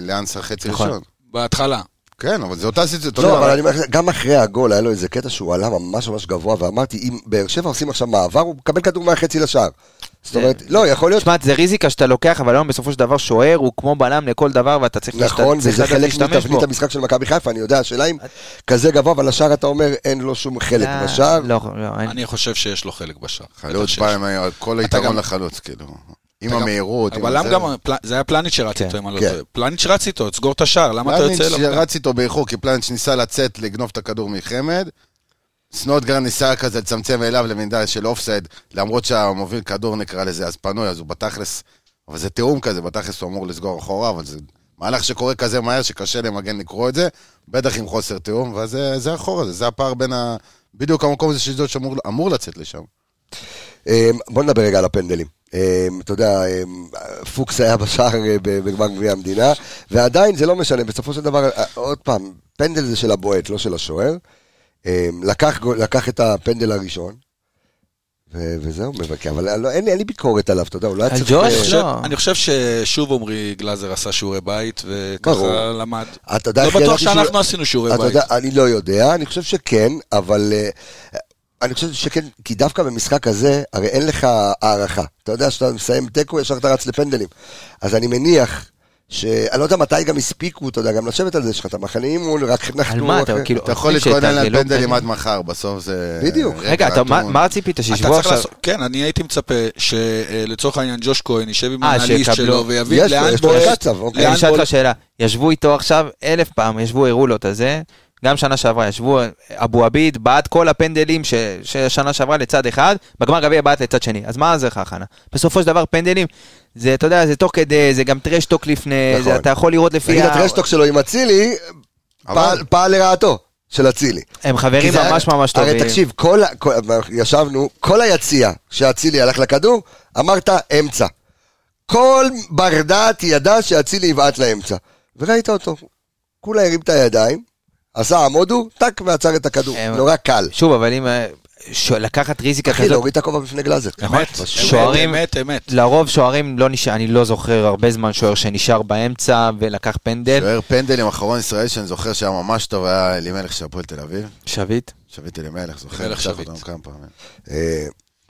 לאנסה חצי נכון. ראשון. בהתחלה. כן, אבל זה אותה סיטואציה. לא, אבל אני אומר, לך, גם אחרי הגול היה לו איזה קטע שהוא עלה ממש ממש גבוה, ואמרתי, אם באר שבע עושים עכשיו מעבר, הוא מקבל כדור מהחצי לשער. זאת אומרת, לא, יכול להיות... תשמע, זה ריזיקה שאתה לוקח, אבל היום בסופו של דבר שוער הוא כמו בלם לכל דבר, ואתה צריך נכון, צריך וזה לדעת חלק להשתמש מתבנית בו. המשחק של מכבי חיפה, אני יודע, השאלה אם כזה גבוה, אבל השער אתה אומר, אין לו שום חלק אה, בשער. לא, לא. אני חושב שיש לו חלק בשער. חלוץ. בא עם כל אתה היתרון גם- לחלוץ, כאילו. עם המהירות. הבלם הזה. גם, זה היה פלניץ' שרץ כן, איתו, אם אני לא כן. טועה. פלניץ' רץ איתו, תסגור את השער, למה אתה יוצא פלניץ' אליו? רץ איתו באיחור, כי פלניץ' ניסה לצאת, לגנוב את הכדור מחמד. סנודגר ניסה כזה לצמצם אליו למידה של אופסייד, למרות שהמוביל כדור נקרא לזה, אז פנוי, אז הוא בתכלס, אבל זה תיאום כזה, בתכלס הוא אמור לסגור אחורה, אבל זה מהלך שקורה כזה מהר, שקשה למגן לקרוא את זה, בטח עם חוסר תיאום, וזה זה אחורה, זה, זה הפער בין ה... בדיוק המקום הזה שזאת שאמור אמור לצאת לשם. אמ, בוא נדבר רגע על הפנדלים. אמ, אתה יודע, אמ, פוקס היה בשער אה, בגמר גביע המדינה, ועדיין זה לא משנה, בסופו של דבר, אה, עוד פעם, פנדל זה של הבועט, לא של השוער. לקח, לקח את הפנדל הראשון, ו- וזהו, מבקר, אבל לא, אין, אין לי ביקורת עליו, אתה יודע, הוא לא היה צריך... ג'וש? אה, אני חושב- לא. אני חושב ששוב עמרי גלאזר עשה שיעורי בית, ברור. וככה למד. אתה יודע לא בטוח שהוא- שאנחנו עשינו שיעורי בית. יודע, אני לא יודע, אני חושב שכן, אבל אה, אני חושב שכן, כי דווקא במשחק הזה, הרי אין לך הערכה. אתה יודע שאתה מסיים תיקו, ישר אתה רץ לפנדלים. אז אני מניח, שאני לא יודע מתי גם הספיקו, אתה יודע, גם לשבת על זה, יש לך את המחנה אימון, רק על נחתו... מה אתה, כאילו, אתה יכול להתכונן על שיתרגלו פנדלים? עד מחר, בסוף זה... בדיוק. רגע, מה- ציפית? שישבו עכשיו... כן, אני הייתי מצפה שלצורך העניין ג'וש כהן יישב עם אה, האנליסט. שלו ויבין יש לו, לאן יש בועט, אוקיי. אני אשאל בועט. אותך שאלה, ישבו איתו עכשיו אלף פעם, ישבו, הראו לו את הזה, גם שנה שעברה ישבו, אבו עביד בעט כל הפנדלים ש- ששנה שעברה לצד אחד, בגמר גביע בעט לצד שני, אז מה זה לך הכנה? בסופו של דבר פנדלים, זה, אתה יודע, זה תוך כדי, זה גם טרשטוק לפני, נכון. זה, אתה יכול לראות לפי... נגיד ה- הטרשטוק שלו עם אצילי, אבל- פעל- פעל לרעתו של אצילי. הם חברים ממש ממש טובים. הרי תקשיב, כל, ה- כל, ישבנו, כל היציע שאצילי הלך לכדור, אמרת אמצע. כל בר דעת ידע שאצילי יבעט לאמצע. וראית אותו, כולה הרים את הידיים, עשה עמודו, טק, ועצר את הכדור. נורא קל. שוב, אבל אם... אה, לקחת ריזיקה אחי, כזאת, להוריד את הכובע בפני גלאזר. אמת. שוערים- אמת, אמת. לרוב שוערים לא נשאר, אני לא זוכר הרבה זמן שוער שנשאר באמצע ולקח פנדל. שוער פנדלים אחרון ישראל שאני זוכר שהיה ממש טוב, היה אלימלך של הפועל תל אביב. שביט. שביט אלימלך, זוכר? אלימלך שביט. אה,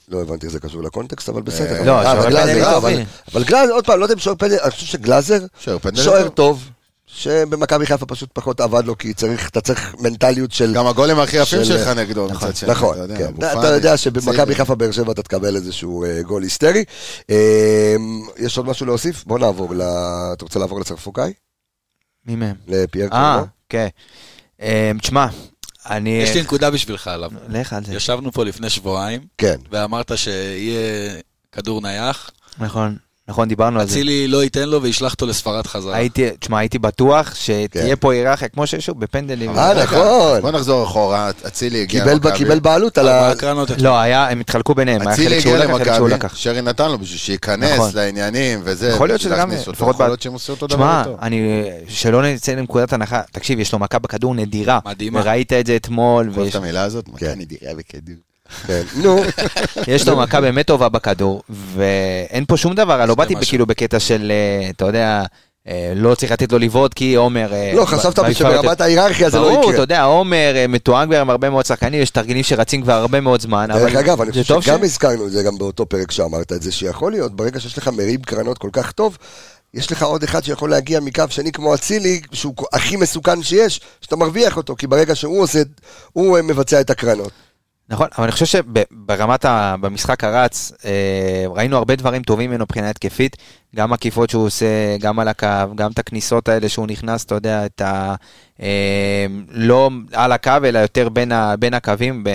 לא הבנתי איך זה קשור לקונטקסט, אבל בסדר. לא, אה, שוער פנדלים גלאזר, טובים. אבל- גלאזר, עוד פעם, לא יודע אם שוער פנדל, אני חושב שגלאזר, שוער טוב. שבמכבי חיפה פשוט פחות עבד לו, כי צריך, אתה צריך מנטליות של... גם הגולים הכי יפים של- שלך נגדו נכון, מצד שני. נכון, אתה יודע, כן. אתה יודע שבמכבי. חיפה באר שבע אתה תקבל איזשהו אה, גול היסטרי. אה, יש עוד משהו להוסיף? בוא נעבור ל... אתה רוצה לעבור לצרפוקאי? מי מהם? לפייר אה, קורנו? כן. אה, תשמע, אני... יש לי נקודה בשבילך עליו. לך על זה. ישבנו פה לפני שבועיים, כן. ואמרת שיהיה כדור נייח, נכון, נכון, דיברנו על זה. אצילי לא ייתן לו וישלח אותו לספרד חזרה. הייתי, תשמע, הייתי בטוח שתהיה כן. פה היררכיה, כמו שיש שוב בפנדלים. אה, נכון. בוא נחזור אחורה, אצילי הגיע למכבי. קיבל בעלות על ה... לא, היה, הם התחלקו ביניהם, אצילי הגיע למכבי. שרי נתן לו בשביל שייכנס נכון. לעניינים וזה. יכול להיות שזה גם. לפחות יכול ב- להיות שהם עשו אותו דבר תשמע. אני, שלא נצא לנקודת הנחה, תקשיב, יש לו מכה בכדור נדירה. מדהימה. וראית את זה אתמול, אוהב את המילה הזאת? כן. מכה נדירה בכדור. כן. נו, יש לו מכה באמת טובה בכדור, ואין פה שום דבר, לא באתי. כאילו בקטע של, אה, אתה יודע, אה, לא צריך לתת לו לבעוט כי עומר... אה, לא, חשבת ב- שברמת ההיררכיה זה לא ברור, אתה יקרה. יודע, עומר מתואם כבר עם הרבה מאוד שחקנים, יש תרגילים שרצים כבר הרבה מאוד זמן, אבל דרך אגב, אני חושב שגם הזכרנו את זה גם באותו פרק שאמרת את זה, שיכול להיות, ברגע שיש לך מריב קרנות כל כך טוב, יש לך עוד אחד שיכול להגיע מקו שני כמו אצילי, שהוא הכי מסוכן שיש, שאתה מרוויח אותו, כי ברגע שהוא עושה, הוא מבצע את הקרנות. נכון, אבל אני חושב שברמת, ה... במשחק הרץ, אה, ראינו הרבה דברים טובים ממנו מבחינה התקפית, גם עקיפות שהוא עושה, גם על הקו, גם את הכניסות האלה שהוא נכנס, אתה יודע, את ה... אה, לא על הקו, אלא יותר בין, ה... בין הקווים, ב...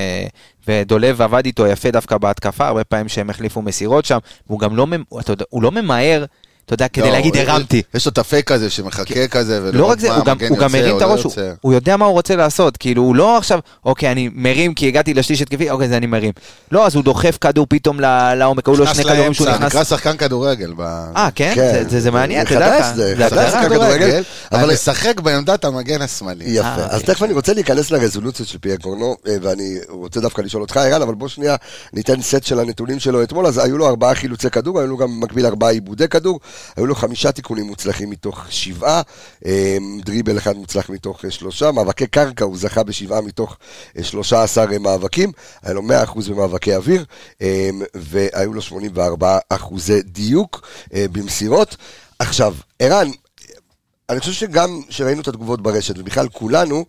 ודולב עבד איתו יפה דווקא בהתקפה, הרבה פעמים שהם החליפו מסירות שם, והוא גם לא, אתה הוא לא ממהר, אתה יודע, כדי לא, להגיד הרמתי. יש לו את הפייק הזה שמחכה כזה, ולראות לא רק זה, מה הוא גם, מרים את לא הראש, הוא, יודע מה הוא רוצה לעשות, כאילו הוא לא עכשיו, אוקיי, אני מרים כי הגעתי לשליש התקפי, אוקיי, זה אני מרים. לא, אז הוא דוחף כדור פתאום ל- לעומק, היו לו נכנס שני כדורים שהוא נכנס... נקרא שחקן כדורגל. ב- אה, כן? כן, זה- זה- זה מעניין, אתה יודע חדש. זה זה חדש, הגדרה. שחקן כדורגל, אבל- לשחק בעמדת המגן השמאלי. יפה. אה, אז אוקיי. תכף אני רוצה להיכנס לרזולוציות של קורנו, אה, ואני רוצה דווקא לשאול אותך, ערן, אבל בוא שנייה ניתן סט של הנתונים שלו אתמול. אז היו לו ארבעה חילוצי כדור, היו לו גם במקביל ארבעה עיבודי כדור, היו לו חמישה תיקונים מוצלחים מתוך שבעה, אה, דריבל אחד מוצלח מתוך אה, שלושה, מאבקי קרקע, הוא זכה בשבעה מתוך אה, שלושה עשר אה, מאבקים, היה לו מאה אחוז במאבקי אוויר, אה, והיו לו 84 אחוזי דיוק אה, במסירות. עכשיו, ערן, אני חושב שגם שראינו את התגובות ברשת, ובכלל כולנו,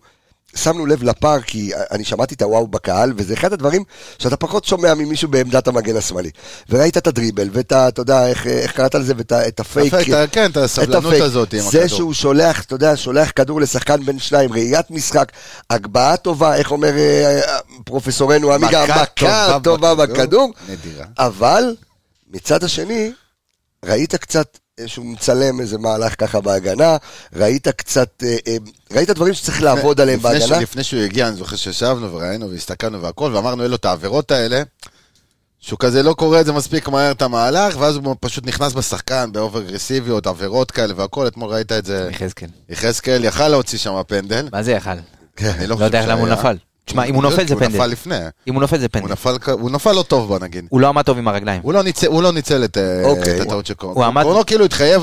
שמנו לב לפער, כי אני שמעתי את הוואו בקהל, וזה אחד הדברים שאתה פחות שומע ממישהו בעמדת המגן השמאלי. וראית את הדריבל, ואת ה... אתה יודע, איך, איך קראת לזה, ואת את הפייק. הפייק, כן, את הסבלנות הפייק. הזאת עם זה הכדור. שהוא שולח, אתה יודע, שולח כדור לשחקן בין שניים, ראיית משחק, הגבהה טובה, איך אומר אה, פרופסורנו עמיגה, מכה טובה בכדור. נדירה. אבל מצד השני, ראית קצת שהוא מצלם איזה מהלך ככה בהגנה, ראית קצת, אה, אה, ראית דברים שצריך לעבוד עליהם לפני ש- בהגנה. לפני שהוא הגיע, אני זוכר שישבנו וראינו והסתכלנו והכל, ואמרנו, אלו את העבירות האלה, שהוא כזה לא קורא את זה מספיק מהר את המהלך, ואז הוא פשוט נכנס בשחקן באובר אגרסיביות, עבירות כאלה והכל, אתמול ראית את זה. יחזקאל. יחזקאל יכל להוציא שם פנדל. מה זה יכל? אני לא חושב יודע למה הוא. נפל. תשמע, אם הוא נופל זה הוא נפל פנדל. לפני. אם הוא נופל זה הוא פנדל. הוא נפל לא טוב, בוא נגיד. הוא לא עמד טוב עם הרגליים. הוא לא ניצל, הוא לא ניצל את, אה, אוקיי. את הטעות של קורנו. הוא עמד- קורנו כאילו התחייב.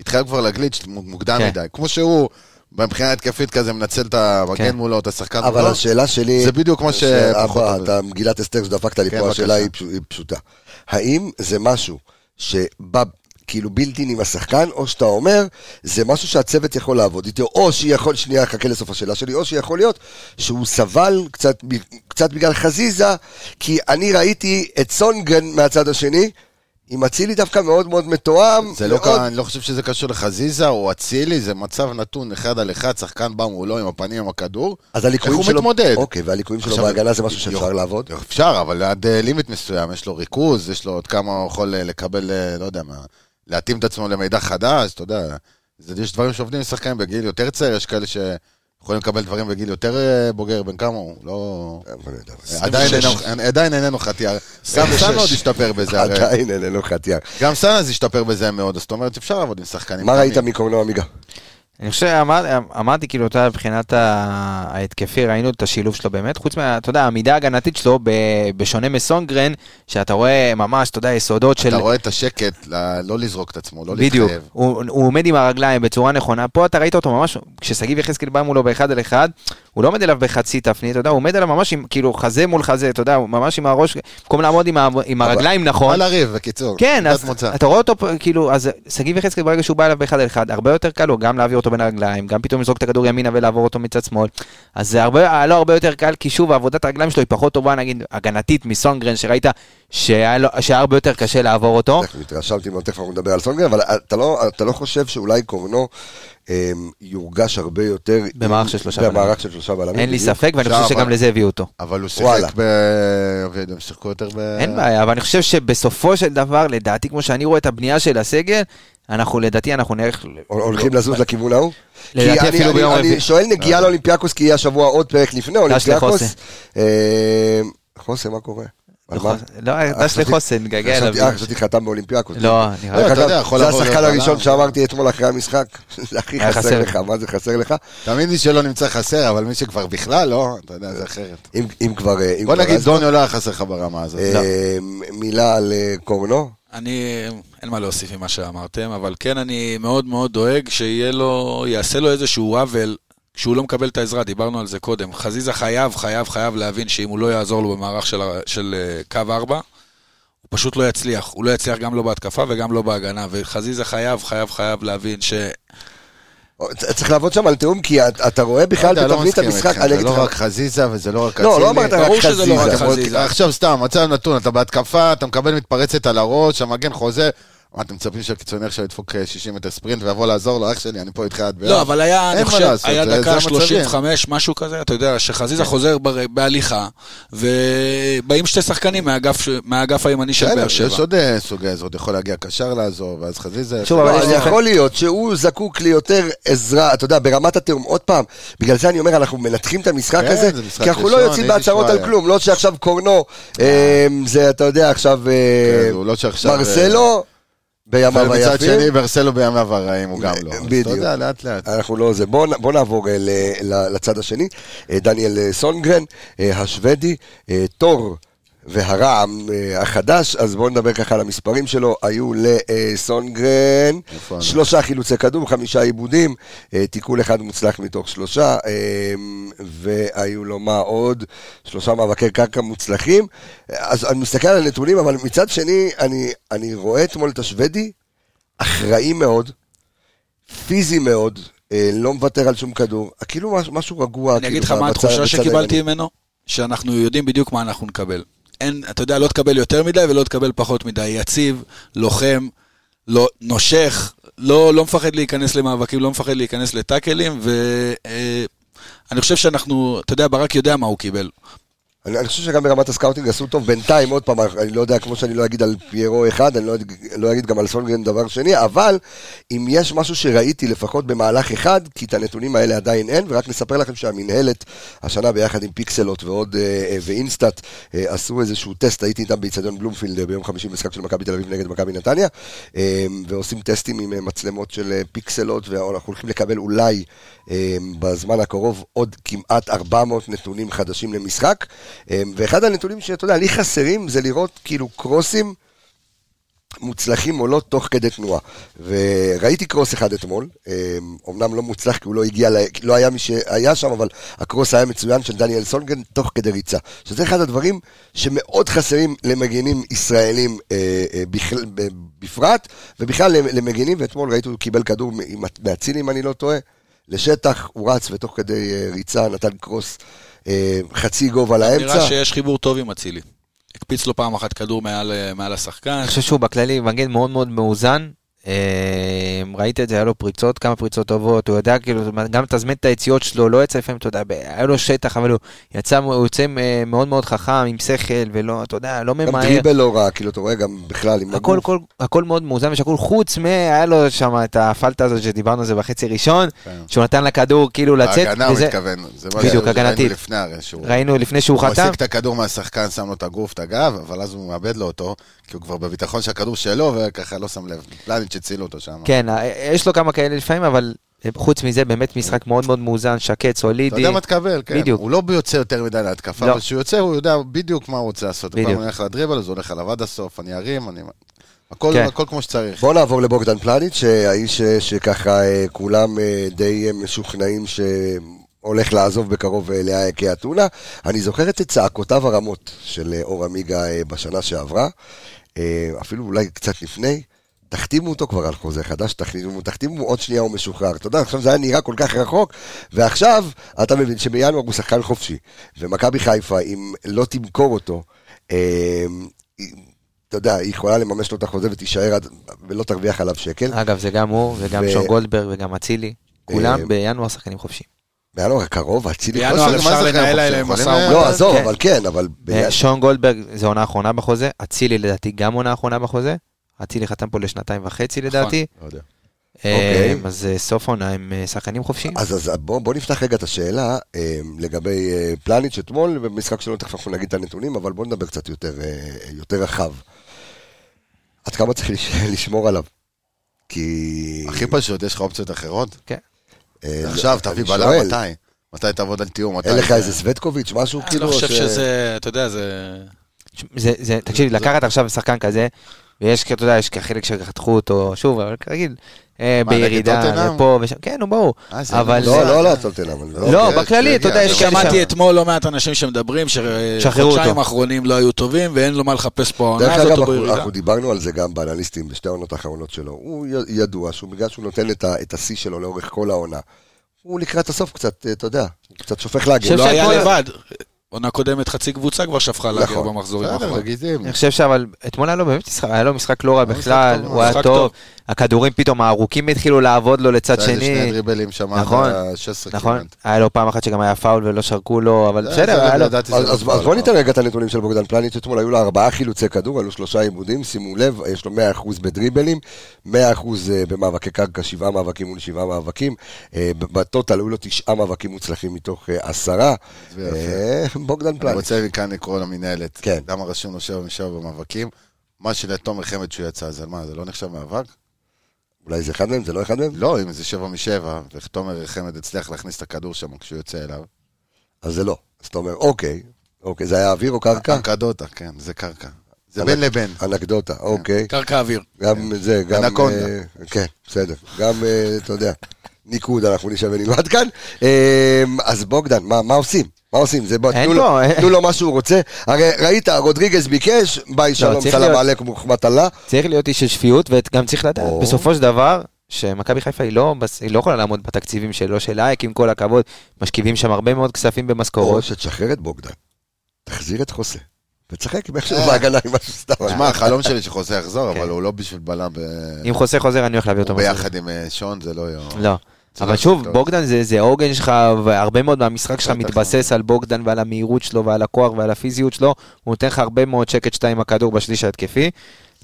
התחייב כבר לגליץ' מוקדם כן. מדי. כמו שהוא, מבחינה התקפית כזה, מנצל את המגן כן. מולו, את השחקן אבל מולו. השאלה שלי... זה בדיוק מה ש-. אתה מגילת אסתר שדפקת לי כן, פה, השאלה היא פשוטה. האם זה משהו שבא כאילו בילטין עם השחקן, או שאתה אומר, זה משהו שהצוות יכול לעבוד איתו, או שיכול, שנייה, חכה לסוף השאלה שלי, או שיכול להיות שהוא סבל קצת, קצת בגלל חזיזה, כי אני ראיתי את סונגרן מהצד השני, עם אצילי דווקא מאוד מאוד מתואם. זה לא, מאוד- אני לא חושב שזה קשור לחזיזה או אצילי, זה מצב נתון אחד על אחד, שחקן בא מולו עם הפנים עם הכדור. אז הליקויים איך שלו... הוא מתמודד? אוקיי, והליקויים שלו עכשיו, בהגנה זה משהו שאפשר לעבוד? אפשר, אבל עד אה, לימיט מסוים, יש לו ריכוז, יש לו עוד כמה הוא יכול אה, לקבל, אה, לא יודע מה, להתאים את עצמו למידע חדש, אתה יודע. זה, יש דברים שעובדים עם שחקנים בגיל יותר צעיר, יש כאלה שיכולים לקבל דברים בגיל יותר אה, בוגר, בן כמה הוא, לא... עדיין איננו- חטיאר. גם סאן עוד השתפר בזה. עדיין איננו חטיאר. גם סאן אז השתפר בזה מאוד, זאת אומרת שאפשר לעבוד עם שחקנים. מה ראית. מקורנו עמיגה? אני חושב, אמר- אמרתי כאילו, אתה יודע, מבחינת ההתקפי, ראינו את השילוב שלו באמת, חוץ מה, אתה יודע, העמידה ההגנתית שלו, ב- בשונה מסונגרן, שאתה רואה ממש, אתה יודע, יסודות של... אתה רואה את השקט, לא לזרוק את עצמו, לא בדיוק, להתחייב. הוא, הוא עומד עם הרגליים בצורה נכונה, פה אתה ראית אותו ממש, כששגיב יחזקאל בא מולו באחד על אחד, הוא לא עומד אליו בחצי תפנית, אתה יודע, הוא עומד אליו ממש עם, כאילו, חזה מול חזה, אתה יודע, ממש עם הראש, במקום לעמוד עם, ה- עם הרגליים נכון. מה לריב, בקיצור. כן, אז מוצא. אתה רואה אותו, כאילו, אז שגיב יחזקאל ברגע שהוא בא אליו באחד על אחד, הרבה יותר קל לו גם להעביר אותו בין הרגליים, גם פתאום לזרוק את הכדור ימינה ולעבור אותו מצד שמאל. אז זה הרבה, היה לו הרבה יותר קל, כי שוב, עבודת הרגליים שלו היא פחות טובה, נגיד, הגנתית מסונגרן, שראית שהיה לו- שהיה הרבה יותר קשה לעבור אותו. התרשמתי מאוד, תכף אנחנו נדבר על סונגרן, אבל אתה לא, אתה לא חושב שאולי קורנו אמ, יורגש הרבה יותר... במערך של שלושה בלמים. במערך של שלושה בלמים. אין לי. ספק, ואני חושב שגם לזה הביאו אותו. אבל הוא. שיחק ב... הם שיחקו יותר ב... אין בעיה, אבל אני חושב שבסופו של דבר, לדעתי, כמו שאני רואה את הבנייה של הסגל, אנחנו, לדעתי, אנחנו נלך... הולכים לזוז לכיוון ההוא? לדעתי אני- אפילו אני- ביום אני רביעי. שואל נגיעה לאולימפיאקוס, כי יהיה השבוע עוד פרק לפני אולימפיאקוס. לחוסה. אמ, חוסה, מה קורה? מה? לא, אה, דש לחוסן, חשבתי- אליו. אה, חשבתי חתם באולימפיאקוס. לא, נראה יודע, יכול זה השחקן הראשון. שאמרתי אתמול אחרי המשחק. [laughs] זה הכי חסר. לך, מה זה חסר לך? תמיד מי שלא נמצא חסר, אבל מי שכבר בכלל לא, אתה יודע, זה אחרת. אם אם כבר... אה, בוא נגיד דוניו לא היה חסר לך ברמה הזאת. לא. אה, מילה על אה, קורנו? אני, אין מה להוסיף ממה שאמרתם, אבל כן אני מאוד מאוד דואג שיהיה לו, יעשה לו איזשהו עוול כשהוא לא מקבל את העזרה, דיברנו על זה קודם. חזיזה חייב, חייב, חייב להבין שאם הוא לא יעזור לו במערך של, של אה, קו 4, הוא פשוט לא יצליח. הוא לא יצליח גם לא בהתקפה וגם לא בהגנה, וחזיזה חייב, חייב, חייב להבין ש... צריך לעבוד שם על תיאום, כי אתה- רואה בכלל לא לא בתבנית המשחק, זה לא רק חזיזה וזה לא רק לא, לא אצילי. אמרת רק לא רק. חזיזה. עכשיו סתם, מצב נתון, אתה בהתקפה, אתה מקבל מתפרצת על הראש, המגן חוזר. מה, אתם מצפים שהקיצוני עכשיו ידפוק אה, 60 מטר ספרינט ויבוא לעזור לו, אח שלי, אני פה איתך יד ביד. לא, אבל היה, אני חושב, היה דקה המצבים. 35, משהו כזה, אתה יודע, שחזיזה חוזר בר- בהליכה, ובאים שתי שחקנים מהאגף- הימני של באר שבע. יש עוד אה, סוגי עזרות, יכול להגיע קשר לעזור, ואז חזיזה... שוב, אבל לא, יכול להיות שהוא זקוק ליותר עזרה, אתה יודע, ברמת התיאום. עוד פעם, בגלל זה אני אומר, אנחנו מנתחים את המשחק כן, הזה, כי אנחנו לא יוצאים בהצהרות על. כלום, לא שעכשיו קורנו, אה, זה, אתה יודע, עכשיו אה, כן, לא שעכשיו... מרסלו, בימיו ומצד היפים. שני, ברסלו בימיו הרעים הוא גם לא. בדיוק. אתה יודע, לאט לאט. אנחנו לא זה. בואו בוא נעבור אה, ל- לצד השני. אה, דניאל אה, סונגרן, השוודי, תור והרעם אה, החדש, אז בואו נדבר ככה על המספרים שלו. היו לסונגרן אני? שלושה חילוצי כדור, חמישה עיבודים, אה, תיקול אחד מוצלח מתוך שלושה, אה, והיו לו מה עוד? שלושה מאבקי קרקע מוצלחים. אז אני מסתכל על הנתונים, אבל מצד שני, אני, אני רואה אתמול את השוודי אחראי מאוד, פיזי מאוד, לא מוותר על שום כדור, כאילו מש- משהו רגוע. אני אגיד לך כאילו, מה התחושה שקיבלתי. ממנו, שאנחנו יודעים בדיוק מה אנחנו נקבל. אין, אתה יודע, לא תקבל יותר מדי ולא תקבל פחות מדי. יציב, לוחם, לא, נושך, לא, לא מפחד להיכנס למאבקים, לא מפחד להיכנס לטאקלים, ואני חושב שאנחנו, אתה יודע, ברק יודע מה הוא קיבל. אני, אני חושב שגם ברמת ה scouting עשו טוב בינתיים, עוד פעם, אני לא יודע, כמו שאני לא אגיד על פיירו אחד, אני לא, לא אגיד גם על סונגרן דבר שני, אבל אם יש משהו שראיתי לפחות במהלך אחד, כי את הנתונים האלה עדיין אין, ורק נספר לכם שהמינהלת השנה ביחד עם פיקסלות ועוד, אה, אה, ואינסטאט, אה, עשו איזשהו טסט, הייתי איתם באיצטדיון בלומפילד אה, ביום חמישי במשחק של מכבי תל אביב נגד מכבי נתניה, אה, ועושים טסטים עם אה, מצלמות של פיקסלות, ואנחנו הולכים לקבל אולי אה, בזמן הקרוב עוד כמעט 400 נתונים חדשים למשחק. אה, ואחד הנתונים שאתה יודע, לי חסרים זה לראות כאילו קרוסים מוצלחים או לא תוך כדי תנועה. וראיתי קרוס אחד אתמול, אומנם לא מוצלח כי הוא לא הגיע, לא היה מי שהיה שם, אבל הקרוס היה מצוין של דניאל סונגרן תוך כדי ריצה. שזה אחד הדברים שמאוד חסרים למגנים ישראלים אה, אה, בפרט, ובכלל למגנים, ואתמול ראיתי הוא קיבל כדור מ- מאצילי אם אני לא טועה. לשטח, הוא רץ ותוך כדי אה, ריצה נתן קרוס חצי גובה לאמצע. נראה שיש חיבור טוב עם אצילי. הקפיץ לו פעם אחת כדור מעל, אה, מעל השחקן. אני חושב שהוא בכללי מגן מאוד מאוד מאוזן. אה, ראית את זה, היה לו פריצות, כמה פריצות טובות, הוא יודע כאילו, גם תזמן את היציאות שלו, לא יצא לפעמים, אתה יודע, היה לו שטח, אבל הוא יצא, הוא יוצא אה, מאוד מאוד חכם, עם שכל, ולא, אתה יודע, לא גם ממהר. דריבל לא רע, כאילו אתה רואה גם בכלל עם הכל. הכל, הכל מאוד מאוזן ושקול, חוץ מ... היה לו שם את הפלטה הזאת שדיברנו על זה בחצי ראשון, כן. שהוא נתן לכדור כאילו לצאת, ההגנה הוא וזה, מתכוון. זה מה שראינו. לפני. ראינו לפני שהוא הוא חתם, משיג את הכדור מהשחקן, שם לו את הגוף, את הגב, אבל אז הוא מאבד לו אותו, כי הוא כבר בביטחון שהכדור שלו, וככה לא שם לב. פלניץ' הצילו אותו שם. כן, יש לו כמה כאלה לפעמים, אבל חוץ מזה, באמת משחק מאוד מאוד מאוזן, שקט, אתה סולידי. יודע מה תקבל, כן. בדיוק. הוא לא יוצא יותר מדי להתקפה, לא. אבל כשהוא יוצא, הוא יודע בדיוק מה הוא רוצה לעשות. בדיוק. פעם הוא הולך לדריבל, אז הוא הולך עליו עד הסוף, אני ארים, אני... הכל כן. הכל כמו שצריך. בוא נעבור לבוגדן פלניץ', האיש אה, שככה אה, כולם אה, די אה, משוכנעים שהולך לעזוב בקרוב אה, לאייקי אתונה. אני זוכר את צעקותיו הרמות של אה, אור עמיגה אה, בשנה שעברה, אפילו אולי קצת לפני. תחתימו אותו כבר על חוזה חדש, תחתימו, תחתימו עוד שנייה הוא משוחרר. אתה יודע, עכשיו זה היה נראה כל כך רחוק, ועכשיו אתה מבין שבינואר הוא שחקן חופשי, ומכבי חיפה, אם לא תמכור אותו, אה, אתה יודע, היא יכולה לממש לו את החוזה ותישאר עד, ולא תרוויח עליו שקל. אגב, זה גם הוא, וגם ו- שון גולדברג, וגם אצילי. כולם אה, בינואר שחקנים חופשיים. בינואר הקרוב, אצילי... חוסר- מה אפשר זה לנהל חופשי? עליהם משא ומתן. לא, עזוב, כן. אבל כן, אבל... אה, שון גולדברג זה עונה אחרונה בחוזה, אצילי לדעתי גם עונה אחרונה בחוזה. אצילי חתם פה לשנתיים וחצי לדעתי. לא. אה, אוקיי. אז אה, סוף עונה הם שחקנים חופשיים. אז, אז בוא, בוא נפתח רגע את השאלה לגבי פלניץ' אתמול, במשחק שלנו תכף אנחנו נגיד את הנתונים, אבל בוא נדבר קצת יותר, יותר רחב. עד כמה צריך לש- לשמור עליו? כי... הכי פשוט, יש לך אופציות אחרות? כן. אה, עכשיו, אני תביא בלם, מתי? מתי תעבוד על תיאום? אין לך זה- איזה סווטקוביץ', משהו אני כאילו? לא חושב ש- שזה, אתה יודע, זה... זה, זה, תקשיב, לקחת עכשיו שחקן כזה, ויש, אתה יודע, יש חלק שחתכו אותו, שוב, אבל כרגיל, אה, בירידה? לפה ושם, כן, נו, ברור. אה, אבל... לא, לא, לא, טוטנאם. אבל לא, אוקיי, בכללי, אתה יודע, יש כאלה שמעתי. אתמול לא מעט אנשים שמדברים שחודשיים. האחרונים לא היו טובים ואין לו מה לחפש פה העונה הזאת או בירידה. אנחנו דיברנו על זה גם באנליסטים בשתי העונות האחרונות שלו. הוא ידוע שהוא בגלל שהוא נותן את השיא שלו לאורך כל העונה. הוא לקראת הסוף קצת, אה, אתה יודע, קצת שופך. חושב לא היה לבד. עונה קודמת חצי קבוצה כבר שפכה לאגר נכון. במחזורים האחרונים. אני חושב שאבל, אתמול היה לו באמת משחק, היה לו משחק לא רע משחק בכלל, הוא היה טוב. הכדורים פתאום הארוכים התחילו לעבוד לו לצד זה היה איזה שני. שני, דריבלים שם, נכון, עד ה-16 נכון. היה לו פעם אחת שגם היה פאול ולא שרקו לו, אבל זה- בסדר, זה היה לו, זה אז, לא בוא לא. ניתן רגע את הנתונים של בוגדן פלניץ' אתמול, היו לו ארבעה חילוצי כדור, היו לו שלושה עיבודים, שימו לב, יש לו 100% בדריבלים, 100% במאבקי קרקע, שבעה מאבקים מול שבעה מאבקים, אה, בטוטל היו לו תשעה מאבקים מוצלחים מתוך אה, עשרה, בוגדן אני פלניץ'. רוצה מכאן לקרוא למינהלת. כן. למה רשום לו שבע משבע במאבקים? מה שלתומר חמד שהוא יצא, זה מה, זה לא נחשב מאבק? אולי זה אחד מהם, זה לא אחד מהם? לא, אם זה שבע משבע, ותומר חמד הצליח להכניס את הכדור שם כשהוא יוצא אליו. אז זה לא. אז אתה אומר, אוקיי, אוקיי, זה היה אוויר או קרקע? אנקדוטה, כן, זה קרקע. זה אנק- בין לבין. אנקדוטה, אוקיי. קרקע אוויר. גם זה, גם... אנקונדה. אה, כן, בסדר. גם, אה, אתה יודע, ניקוד אנחנו נשב ונלמד כאן. אה, אז בוגדן, מה מה עושים? מה עושים? זה בוא, תנו לו- אה. תנו לו מה שהוא רוצה. הרי ראית, רודריגז ביקש, ביי שלום, צריך סלאם עליכום ורחמת אללה. צריך להיות איש של שפיות, וגם צריך לדעת, או. בסופו של דבר, שמכבי חיפה היא לא, היא לא יכולה לעמוד בתקציבים שלו, של אייק, עם כל הכבוד, משכיבים שם הרבה מאוד כספים או במשכורות. שתשחרר את בוגדן, תחזיר את חוסה, ותשחק עם איכשהו בהגנה עם משהו סתם. תשמע, החלום שלי שחוזה יחזור, כן. אבל הוא לא בשביל בלם אם חוסה חוזר, אני הולך להביא אותו. ביחד עם אה, שון, זה לא יהיה... לא. אבל שוב. בוגדן זה, זה עוגן שלך, והרבה מאוד מהמשחק שלך. מתבסס על בוגדן ועל המהירות שלו ועל הכוח ועל הפיזיות שלו, הוא נותן לך הרבה מאוד שקט שתיים הכדור בשליש ההתקפי.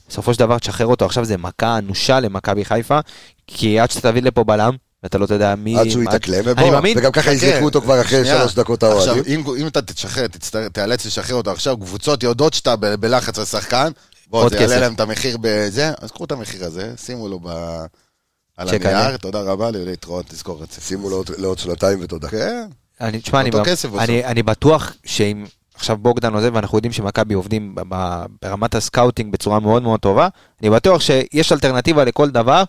בסופו של דבר תשחרר אותו, עכשיו זה מכה אנושה למכבי חיפה, כי עד שאתה תביא לפה בלם, ואתה לא תדע מי... עד שהוא יתאקלם, אני ובוא, מאמין, וגם ככה יזרקו אותו כבר אחרי. שלוש דקות עכשיו, האוהדים. אם, אם אתה תשחרר, תיאלץ לשחרר אותו עכשיו, קבוצות יודעות שאתה בלחץ לשחקן, בוא, עוד זה יעלה. להם את המחיר בזה, אז קחו את המחיר הזה, שימו לו ב... על הנייר. תודה רבה, להתראות, תזכור את זה. שימו לעוד- שנתיים ותודה. כן, אני, תשמע, אני. אני, אני בטוח שאם עכשיו בוגדן עוזב, ואנחנו יודעים שמכבי עובדים ברמת ה scouting בצורה מאוד מאוד טובה, אני בטוח שיש אלטרנטיבה לכל דבר,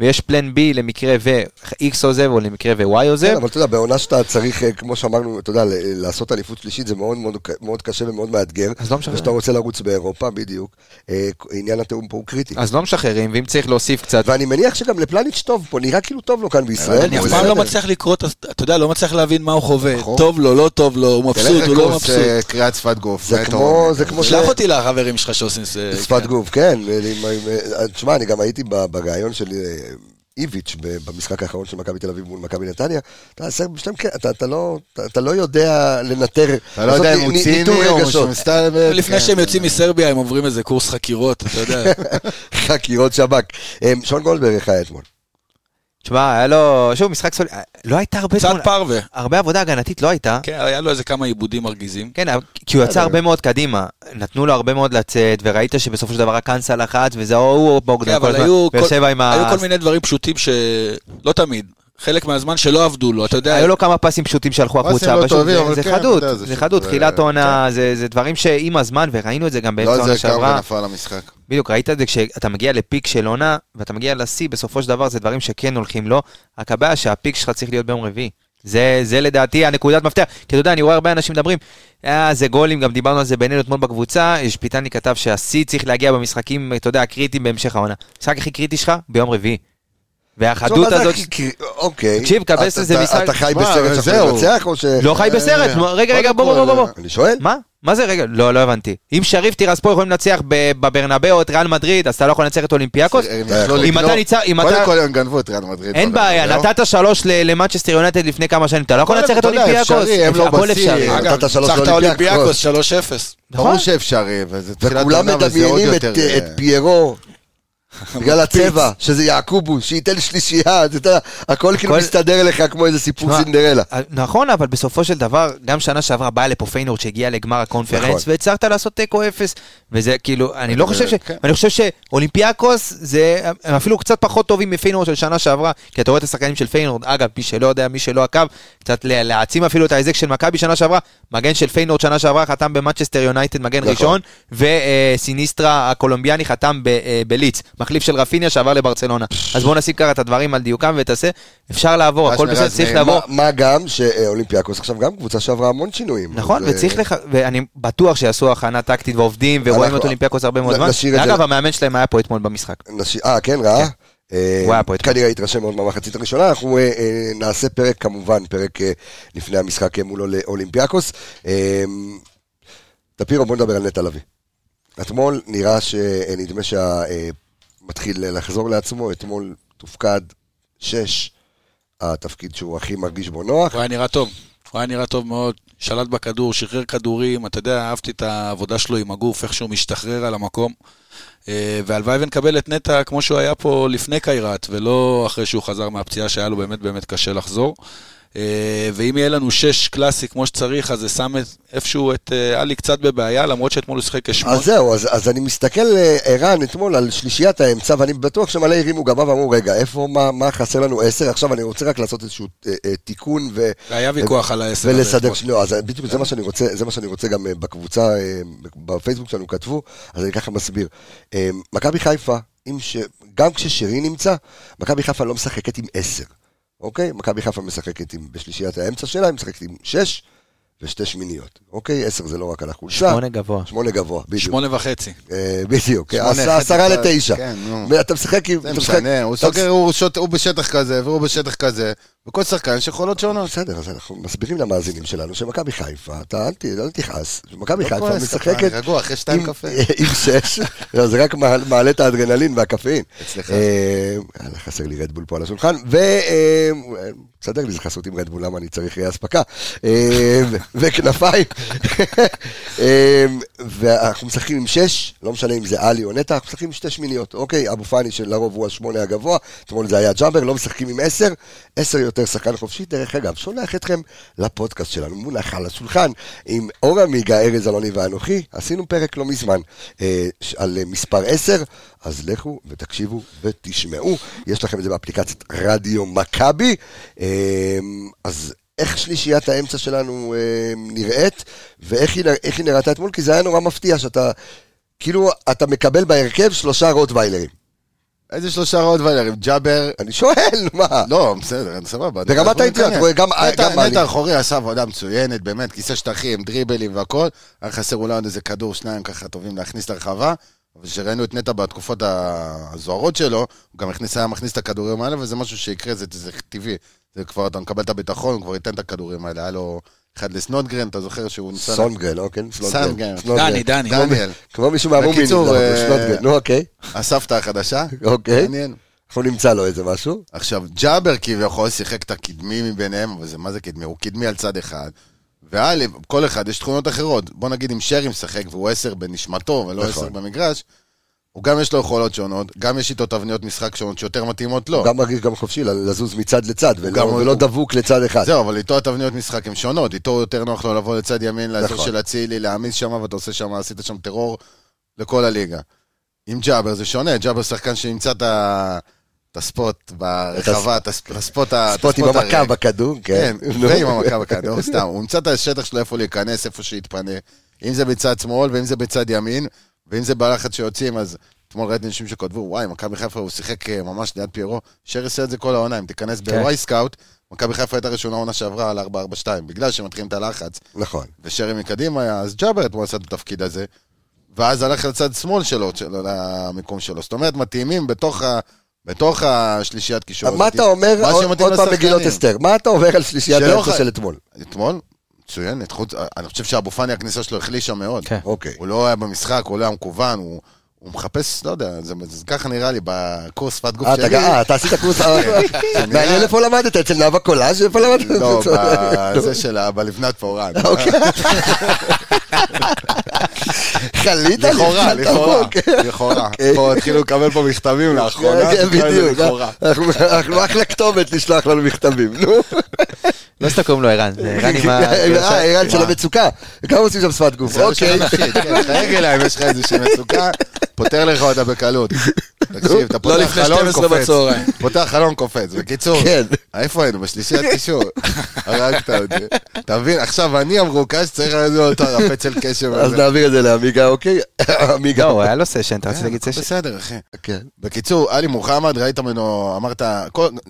ויש plan B למקרה ו-X עוזב או למקרה ו-Y עוזב. כן, אבל אתה יודע, בעונה שאתה צריך, אה, כמו שאמרנו, אתה יודע, לעשות אליפות שלישית זה מאוד מאוד מאוד קשה ומאוד מאתגר. אז לא משחרר. ושאתה רוצה לרוץ באירופה, בדיוק. אה, עניין התיאום פה הוא קריטי. אז לא משחררים, ואם צריך להוסיף קצת, ואני מניח שגם לפלניץ' טוב פה, נראה כאילו טוב לו כאן בישראל. אני אף פעם לא. מצליח לקרוא, אתה יודע, לא מצליח להבין מה הוא חווה. נכון. טוב לו, לא טוב לו, הוא מבסוט, הוא לא מבסוט. אה, קריאת שפת גוף. זה. כמו- זה כמו ש... שלח אותי לחברים שלך שעושים... זה- שפת כן. גוף, כן. עם- תשמע, אני גם הייתי ב- בריאיון של אה, איביץ' ב- במשחק האחרון של מכבי תל אביב מול מכבי נתניה. אתה כן, לא- לא יודע לנטר, אתה לא יודע אם הוא ציני או. שהוא מסתלבט. לפני כן. שהם יוצאים מסרביה, הם עוברים איזה קורס חקירות, אתה יודע. [laughs] חקירות שב"כ. אה, שון גולדברג, איך היה אתמול? תשמע, היה לו, שוב, משחק סולי, לא הייתה הרבה קצת פרווה. הרבה עבודה הגנתית לא הייתה. כן, היה לו איזה כמה עיבודים מרגיזים. כן, כי הוא יצא הרבה מאוד קדימה, נתנו לו הרבה מאוד לצאת, וראית שבסופו של דבר הקאנסה לחץ, וזה או הוא או כן, בוגדן, כל אבל הזמן, היו כל- ויושב עם ה... היו כל מיני דברים פשוטים שלא תמיד. חלק מהזמן שלא עבדו לו, אתה יודע. היו לו כמה פסים פשוטים שהלכו פסים החוצה, לא פשוט טובים, זה- אבל זה כן, חדות, אתה יודע, זה זה חדות, זה- תחילת עונה, זה זה דברים שעם הזמן, וראינו את זה גם באמצע לא העונה זה קם שעברה, ונפל המשחק. בדיוק, ראית את זה כשאתה מגיע לפיק של עונה, ואתה מגיע לשיא, בסופו של דבר זה דברים שכן הולכים לו, רק הבעיה שהפיק שלך צריך להיות ביום רביעי. זה, זה לדעתי הנקודת מפתח, כי אתה יודע, אני רואה הרבה אנשים מדברים, אה, זה גולים, גם דיברנו על זה בינינו אתמול בקבוצה, שפיטני כתב שהשיא צריך להגיע במשחקים, אתה יודע, הקריטיים בהמשך העונה. המשחק הכי קריטי שלך, ביום רביעי. והחדות הזאת, אוקיי. תקשיב, קבס אתה- זה משחק- אתה חי בסרט שאתה זהו. מנצח או ש... לא חי בסרט, אה, רגע, רגע, בוא, בוא, בוא. אני שואל? מה? מה זה רגע? לא, לא הבנתי. אם שריף טירספול יכולים לנצח ב- בברנבאו את ריאל מדריד, אז אתה לא יכול לנצח את אולימפיאקוס? יכול. אם אתה ניצח, קודם. כל הם גנבו את ריאל מדריד. אין בעיה, בברנבאו. נתת שלוש ל- למנצ'סטר יונייטד לפני כמה שנים, אתה לא יכול לנצח את אולימפיאקוס. לא הכל. אפשרי. אגב, נתת שלוש לאולימפיאקוס. אולימפיאקוס 3-0. ברור נכון. שאפשרי, וזה תחילת וכולם עונה, וזה עוד מדמיינים את- יותר... את פיירו. בגלל הצבע, שזה יעקובו, שייתן שלישייה, אתה יודע, הכל כאילו מסתדר לך כמו איזה סיפור סינדרלה. אה, נכון, אבל בסופו של דבר, גם שנה שעברה באה לפה פיינורד שהגיע לגמר הקונפרנס, נכון. והצלחת לעשות תיקו אפס, וזה כאילו, אני לא חושב ש... כן. אני חושב שאולימפיאקוס זה, הם אפילו קצת פחות טובים מפיינורד של שנה שעברה, כי אתה רואה את השחקנים של פיינורד, אגב, מי שלא יודע, מי שלא עקב, קצת לה- להעצים אפילו את ההישג של מכבי שנה שעברה, מגן של פיינורד שנה שעברה חתם במנצ'סטר יונייטד מגן נכון. ראשון, וסיניסטרה הקולומביאני חתם אה, בליץ, מחליף של רפיניה שעבר לברצלונה. אז בואו נשים ככה את הדברים על דיוקם ותעשה, אפשר לעבור, הכל בסדר, צריך לעבור. מה- גם שאולימפיאקוס עכשיו גם קבוצה שעברה המון שינויים. נכון, וצריך אה, לך, ואני בטוח שיעשו הכנה טקטית ועובדים, ורואים את אולימפיאקוס הרבה מאוד זמן. אגב, המאמן שלהם היה פה אתמול במשחק. אה, כן, ראה? אה, הוא היה פה אתמול. כנראה התרשם מאוד מהמחצית הראשונה, אנחנו אה, נעשה פרק, כמובן, פרק לפני המשחק מול אול- אולימפיאקוס. טפירו, בוא נדבר על נטע לביא. אתמול נראה שנדמה שמתחיל לחזור לעצמו, אתמול תופקד שש, התפקיד שהוא הכי מרגיש בו נוח. הוא היה נראה טוב. הוא היה נראה טוב מאוד, שלט בכדור, שחרר כדורים, אתה יודע, אהבתי את העבודה שלו עם הגוף, איך שהוא משתחרר על המקום. אה, והלוואי ונקבל את נטע כמו שהוא היה פה לפני קיירת, ולא אחרי שהוא חזר מהפציעה שהיה לו באמת באמת קשה לחזור. אה, ואם יהיה לנו שש קלאסי כמו שצריך, אז זה שם איפשהו את אה, עלי קצת בבעיה, למרות שאתמול הוא שיחק כשמונה. אז זהו, אז, אז אני מסתכל, אה, ערן, אתמול על שלישיית האמצע, ואני בטוח שמלא הרימו גבה ואמרו, רגע, איפה, מה, מה חסר לנו עשר? עכשיו אני רוצה רק לעשות איזשהו אה, אה, תיקון ו... והיה ויכוח על העשר. ולסדר. שנייה, אז בדיוק זה מה שאני רוצה, זה מה שאני רוצה גם בקבוצה, בפייסבוק שלנו כתבו, אז אני ככה מסביר. מכבי חיפה, ש... גם כששרי נמצא, מכבי חיפה לא משחקת עם עשר, אוקיי? מכבי חיפה משחקת עם, בשלישיית האמצע שלה, היא משחקת עם שש ושתי שמיניות, אוקיי? עשר זה לא רק על החולשה. שמונה גבוה. שמונה גבוה, בדיוק. שמונה וחצי. אה, בדיוק, עשרה לתשע. כן, נו. ואתה משחק עם... זה אתה משנה, הוא אתה סוגר, הוא שוט- הוא בשטח כזה, והוא בשטח כזה. וכל שחקן יש יכולות שונות. בסדר, אז אנחנו מסבירים למאזינים שלנו שמכבי חיפה, אתה אל תכעס, מכבי לא חיפה משחקת [laughs] עם- שש, לא, זה רק מעל- מעלה את האדרנלין והקפאין. אצלך. אה, חסר לי רדבול פה על השולחן, ו... אה, בסדר לי, זה חסות עם רדבול, למה אני צריך אספקה? אה, וכנפיים. [laughs] אה, ואנחנו משחקים עם שש, לא משנה אם זה עלי או נטע, אנחנו משחקים עם שתי שמיניות, אוקיי? אבו פאני שלרוב הוא השמונה הגבוה, אתמול זה היה ג'אבר, לא משחקים עם עשר, עשר יותר שחקן חופשי. דרך אגב, שולח אתכם לפודקאסט שלנו, מונח על השולחן, עם אור עמיגה, ארז אלוני ואנוכי, עשינו פרק לא מזמן אה, על אה, מספר עשר, אז לכו ותקשיבו ותשמעו, יש לכם את זה באפליקציית רדיו מכבי, אה, אז... איך שלישיית האמצע שלנו אה, נראית, ואיך היא, היא נראתה אתמול, כי זה היה נורא מפתיע שאתה, כאילו, אתה מקבל בהרכב שלושה רוטוויילרים. איזה שלושה רוטוויילרים, ג'אבר, אני שואל, מה? לא, בסדר, סבבה. ברמת אנחנו האיטיות, ניכנס. רואה, גם- נטע- אחורי עשה עבודה מצוינת, באמת, כיסא שטחים, דריבלים והכל. היה חסר אולי עוד איזה כדור, שניים ככה טובים להכניס לרחבה. אבל כשראינו את נטע בתקופות הזוהרות שלו, הוא גם הכניס, היה מכניס את הכדורים האלה, וזה משהו שיקרה, זה, זה טבעי. זה כבר, אתה מקבל את הביטחון, הוא כבר ייתן את הכדורים האלה. היה לו אחד לסנודגרן, אתה זוכר שהוא ניסה... סונגרן, אוקיי? סונגרן. סנודגרן. דני, דני. דניאל, כמו מישהו מהמומין. בקיצור, אה, סנודגרן. נו, אוקיי. הסבתא החדשה. אוקיי. מעניין. אנחנו נמצא לו איזה משהו. עכשיו, ג'אבר כביכול שיחק את הקדמי מביניהם, אבל זה מה זה קדמי? הוא קדמי על צד אחד. וא', כל אחד יש תכונות אחרות. בוא נגיד אם שרי משחק והוא עשר בנשמתו ולא נכון. עשר במגרש, הוא גם יש לו יכולות שונות, גם יש איתו תבניות משחק שונות שיותר מתאימות לו. הוא גם מרגיש גם חופשי לזוז מצד לצד, ולא- גם- ולא דבוק לצד אחד. זהו, אבל איתו התבניות משחק הן שונות. איתו יותר נוח לו לבוא לצד ימין, נכון. של אצילי, להעמיס שם, ואתה עושה שם, עשית שם טרור לכל הליגה. עם ג'אבר זה שונה, ג'אבר שחקן שימצא את ה... את הספוט ברחבה, את הספ- את הספוט ה- ספוט עם הספוט המכה הריק. בכדור, כן. כן. ועם המכה בכדור, [laughs] סתם. הוא ימצא את השטח שלו איפה להיכנס, איפה שיתפנה. אם זה בצד שמאל, ואם זה בצד ימין, ואם זה בלחץ שיוצאים, אז אתמול ראיתי אנשים שכתבו, וואי, מכבי חיפה הוא שיחק אה, ממש ליד פיירו. שרי עושה את זה כל העונה, אם תיכנס כן. בוואי סקאוט, מכבי חיפה הייתה ראשונה עונה שעברה על 4-4-2, בגלל שמתחילים את הלחץ, נכון. ושרי מקדימה היה, אז ג'אבר אתמול עשה את התפקיד הזה, ואז הלך לצד שמאל שלו, של- למיקום שלו. זאת אומרת, מתאימים בתוך ה... בתוך השלישיית קישור. מה הזאת. אתה אומר, מה עוד עוד פעם. מגילות אסתר, מה אתה אומר על שלישיית האמצע של אתמול? אתמול? מצוינת. חוץ, אני חושב שאבו פאני, הכניסה שלו החלישה מאוד. כן. אוקיי. הוא לא היה במשחק, הוא לא היה מקוון, הוא, הוא מחפש, לא יודע, זה, זה ככה נראה לי בקורס שפת גוף אה, שלי. גם- אה, אתה עשית קורס... מעניין איפה למדת, אצל נאוה קולאז' איפה למדת? לא, [laughs] בזה של בלבנת פורן. אוקיי. [laughs] חלית? לכאורה, לפני לכאורה, תבוק. לכאורה. אוקיי. פה התחילו לקבל פה מכתבים לאחרונה, כן, לזה בדיוק. לכאורה. אנחנו- אחלה כתובת לשלוח לנו מכתבים, נו. לא סתם קוראים לו ערן, זה ערן עם ה... אה, ערן של המצוקה. כמה עושים שם שפת גוף? זה אוקיי. כן, תייג אליי אם יש לך איזושהי מצוקה, פותר לך אותה בקלות. [laughs] תקשיב, אתה לא פותח חלון 12 קופץ. [laughs] פותח חלון קופץ. בקיצור, כן. איפה היינו? בשלישיית קישור. [laughs] הרגת אותי. אתה מבין, עכשיו אני המרוכז, צריך לו אותו הפצל קשב. אז הזה. נעביר את זה לעמיגה, אוקיי? עמיגה. לא, היה לו סשן, אתה רצית כן, להגיד סשן? בסדר, אחי. כן. בקיצור, עלי מוחמד, ראית ממנו, אמרת,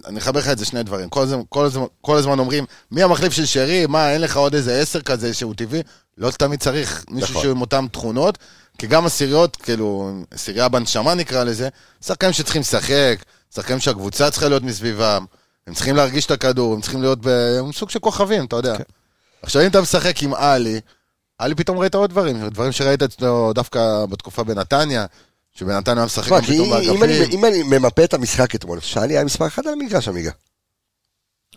אני אחבר לך את זה שני דברים. כל הזמן, כל, הזמן, כל הזמן אומרים, מי המחליף של שרי? מה, אין לך עוד איזה עשר כזה שהוא טבעי? לא תמיד צריך מישהו נכון. שהוא עם אותן תכונות, כי גם עשיריות, כאילו, עשירייה בנשמה נקרא לזה, שחקנים שצריכים לשחק, שחקנים שהקבוצה צריכה להיות מסביבם, הם צריכים להרגיש את הכדור, הם צריכים להיות בסוג של כוכבים, אתה יודע. עכשיו, אם אתה משחק עם עלי, עלי פתאום ראית עוד דברים, דברים שראית אצלו דווקא בתקופה בנתניה, שבנתניה היה משחק פתאום באגפים. אם אני ממפה את המשחק אתמול, שאלי היה מספר אחד על המגרש, עמיגה.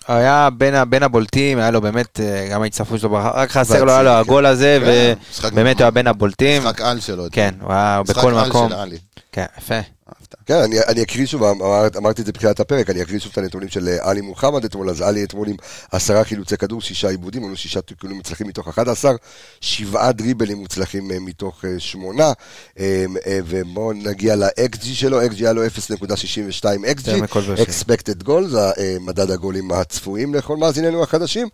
היה בין בין הבולטים, היה לו באמת, אה, גם ההצטרפות שלו, רק חסר לו, היה לו כן. הגול הזה, כן, משחק- ובאמת הוא היה בין הבולטים. משחק על שלו. כן, הוא היה משחק בכל על מקום. של עלי. כן, יפה. כן, אני, אני אקריא שוב, אמר, אמרתי את זה בתחילת הפרק, אני אקריא שוב את הנתונים של אה, עלי מוחמד אתמול, אז עלי אתמול עם עשרה חילוצי כדור, שישה עיבודים, היו שישה תיקולים מוצלחים מתוך 11, שבעה דריבלים מוצלחים אה, מתוך אה, שמונה, ובואו נגיע ל-XG שלו, XG היה לו 0.62 יותר XG, expected goal, זה אה, מדד הגולים הצפויים לכל מאזיננו החדשים,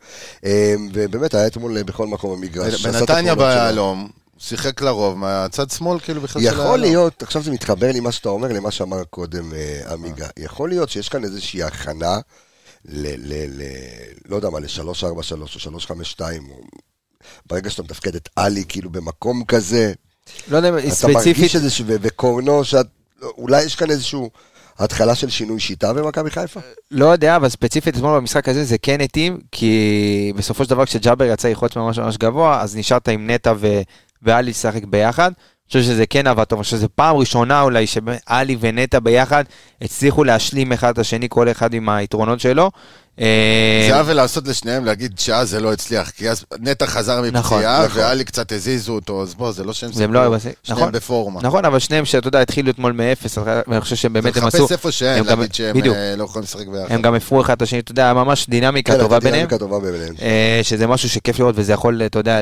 ובאמת היה אתמול בכל מקום במגרש. בנתניה. ביהלום, שיחק לרוב מהצד שמאל, כאילו בכלל של יכול. להיות, עכשיו זה מתחבר לי מה שאתה אומר למה שאמר קודם אה, עמיגה, יכול להיות שיש כאן איזושהי הכנה ל... ל, ל לא יודע מה, ל-343 או 352, או ברגע שאתה מתפקד את עלי כאילו במקום כזה, לא יודע, אתה ספציפית, מרגיש איזשהו, וקורנו, שאת, אולי יש כאן איזשהו התחלה של שינוי שיטה במכבי חיפה? לא יודע, אבל ספציפית אתמול במשחק הזה זה כן התאים, כי בסופו של דבר כשג'אבר יצא ללחוץ ממש ממש גבוה, אז נשארת עם נטע ו- ואלי לשחק ביחד. אני חושב שזה כן עבד טוב, אני חושב שזו פעם ראשונה אולי שאלי ונטע ביחד הצליחו להשלים אחד את השני, כל אחד עם היתרונות שלו. אה, זה עוול לעשות לשניהם להגיד שאז זה לא הצליח, כי אז נטע חזר נכון, מפציעה, נכון. ואלי קצת הזיזו אותו, אז בוא, זה לא שהם והם לא שניהם נכון. בפורמה. נכון, אבל שניהם שאתה יודע, התחילו אתמול מאפס, ואני חושב שבאמת הם עשו, לחפש איפה שאין, הם גם- להגיד שהם. אה, לא יכולים לשחק ביחד. הם גם הפרו אחד את השני, אתה יודע, ממש דינמיקה כן, טובה ביניהם. אה, שזה משהו שכיף לראות וזה יכול, אתה יודע,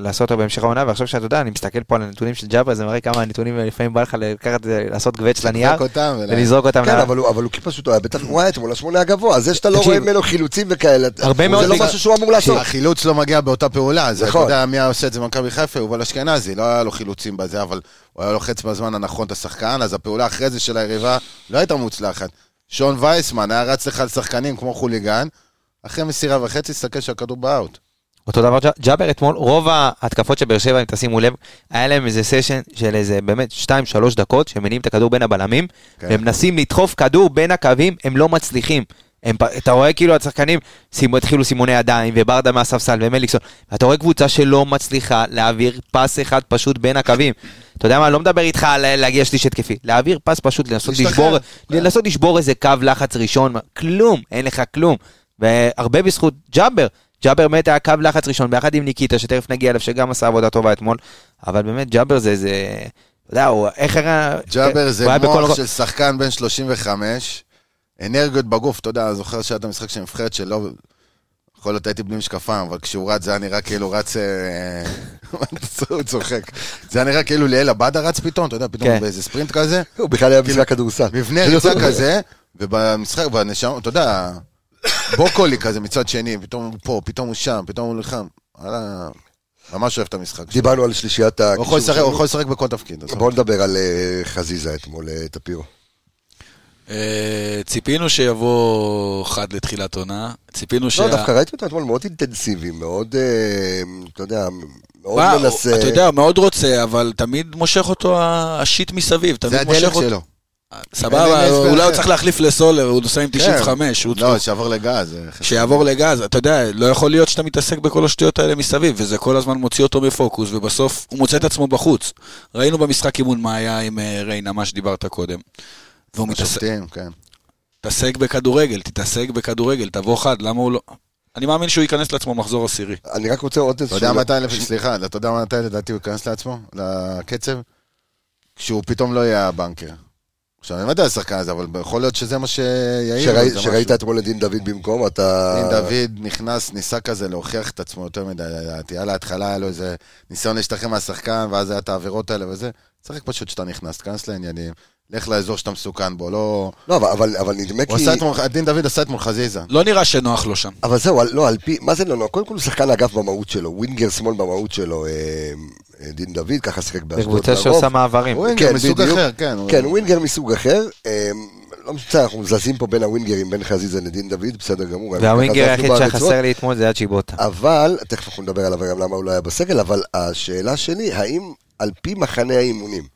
לעשות אותו בהמשך העונה, ועכשיו שאתה יודע, אני מסתכל פה על הנתונים של ג'אבר, זה מראה כמה הנתונים לפעמים בא לך לקחת, לעשות גווץ' לנייר, לזרוק אותם ולזרוק. כן, אבל הוא הוא פשוט, היה בטח, הוא היה אתמול השמונה הגבוה, זה שאתה לא רואה ממנו חילוצים וכאלה, הרבה מאוד זה לא משהו שהוא אמור לעשות. החילוץ לא מגיע באותה פעולה, אז אתה נכון. יודע מי היה עושה את זה במכבי חיפה, יובל אשכנזי, לא היה לו חילוצים בזה, אבל הוא היה לוחץ בזמן הנכון את השחקן, אז הפעולה אחרי זה של היריבה לא הייתה מוצלחת. שון וייסמן היה רץ לך על שחקנים כמו חוליגן, אחרי מסירה וחצי, תסתכל שהכדור באאוט. אותו דבר ג'אבר אתמול, רוב ההתקפות של באר שבע, אם תשימו לב, היה להם איזה סשן של איזה באמת 2-3 דקות, שהם מניעים את הכדור בין הבלמים, כן. והם מנסים לדחוף כדור בין הקווים, הם לא מצליחים. הם, אתה רואה כאילו השחקנים שימו, התחילו סימוני ידיים, וברדה מהספסל, ומליקסון, ואתה רואה קבוצה שלא מצליחה להעביר פס אחד פשוט בין הקווים. אתה יודע מה, לא מדבר איתך על להגיע שליש התקפי, להעביר פס פשוט, לנסות לשבור, כן. לנסות לשבור איזה קו לחץ ראשון, כלום, אין לך כלום. והרבה בזכות ג'אבר, ג'אבר באמת היה קו לחץ ראשון ביחד עם ניקיטה, שתכף נגיע אליו, שגם עשה עבודה טובה אתמול, אבל באמת ג'אבר זה, זה, אתה יודע, הוא, איך. ג'אבר הוא זה מוח. של שחקן בן 35, אנרגיות בגוף, אתה יודע, זוכר שהיה את המשחק של הנבחרת שלו, יכול להיות הייתי בלי משקפיים, אבל כשהוא רץ זה היה נראה כאילו רץ... אה, [laughs] הוא צוחק. זה היה נראה כאילו ליאל עבדה רץ פתאום, אתה יודע, פתאום כן. באיזה ספרינט כזה. הוא בכלל היה במשחק כדורסל. מבנה ריצה כזה, ובמשחק, בנשמה, אתה יודע, בוקולי כזה מצד שני, פתאום הוא פה, פתאום הוא שם, פתאום הוא נלחם. ממש אוהב את המשחק. דיברנו על שלישיית הוא הקישור הוא. יכול לשחק בכל תפקיד. בואו נדבר על אה, חזיזה אתמול, אה, טפירו. אה, ציפינו שיבוא חד לתחילת עונה, ציפינו שה... לא, דווקא ראיתי אותו אתמול מאוד אינטנסיבי, מאוד, אה, אתה יודע, מאוד מה, מנסה. אתה יודע, מאוד רוצה, אבל תמיד מושך אותו השיט מסביב, זה תמיד מושך הדלק אותו. שלו. סבבה, אין הסבר אולי הוא. צריך להחליף לסולר, הוא נוסע עם 95, הוא לא, שיעבור לגז. זה. שיעבור לגז, אתה יודע, לא יכול להיות שאתה מתעסק בכל השטויות האלה מסביב, וזה כל הזמן מוציא אותו מפוקוס, ובסוף הוא מוצא את עצמו בחוץ. ראינו במשחק אימון מה היה עם אה, ריינה, מה שדיברת קודם. והוא מתעסק השופטים, כן. תתעסק בכדורגל, תתעסק בכדורגל, תבוא חד, למה הוא לא... אני מאמין שהוא ייכנס לעצמו מחזור עשירי. אני רק רוצה עוד אתה איזשהו... יודע מתי, סליחה, אתה יודע מתי לדעתי הוא ייכנס לעצמו? לקצב? כשהוא פתאום לא יהיה הבנקר. עכשיו, אני לא יודע על השחקן הזה, אבל יכול להיות שזה מה שיעיר. שראי- שראית. אתמול את דין דוד במקום, אתה... דין דוד נכנס, ניסה כזה להוכיח את עצמו יותר מדי, לדעתי. על ההתחלה היה לו איזה ניסיון להשתחרר מהשחקן, ואז היה את העבירות האלה וזה. צריך פשוט שאתה נכנס, תיכנס לעניינים, לך לאזור שאתה מסוכן בו, לא... לא, אבל- אבל אבל נדמה הוא כי... עשה אתמול, דין דוד עשה אתמול חזיזה. לא נראה שנוח לו שם. אבל זהו, לא, על פי... מה זה לא נוח? קודם כל הוא שחקן אגף במהות שלו, ווינגר שמאל במהות שלו, אה, אה, דין דוד, ככה שיחק באשדוד. קבוצה לרוב. שעושה מעברים. הוא ווינגר כן, מסוג בדיוק. אחר, כן. הוא- כן, ווינגר מסוג אחר. אה, לא משנה, אנחנו זזים פה בין הווינגרים, בין חזיזה לדין דוד, בסדר גמור. והווינגר היחיד. שחסר לי אתמול זה היה צ'יבוטה. אבל, תכף אנחנו נדבר עליו גם למה הוא לא היה בסגל, אבל השאלה שלי, האם על פי מחנה האימונים,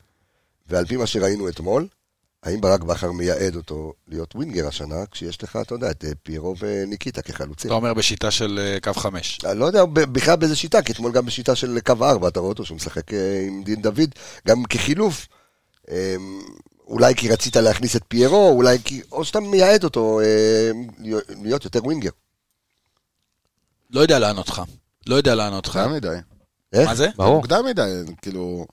ועל פי מה שראינו אתמול, האם ברק בכר מייעד אותו להיות ווינגר השנה, כשיש לך, אתה יודע, את אה, פיירו וניקיטה כחלוצים? אתה אומר בשיטה של אה, קו חמש. אני לא יודע בכלל באיזה שיטה, כי אתמול גם בשיטה של קו 4, אתה רואה אותו שהוא משחק אה, עם דין דוד, גם כחילוף. אה, אולי כי רצית להכניס את פיירו, אולי כי... או שאתה מייעד אותו אה, להיות יותר ווינגר. לא יודע לענות לך. לא יודע לענות לך. מוקדם מדי. איך? מה זה? ברור. מוקדם מדי, כאילו...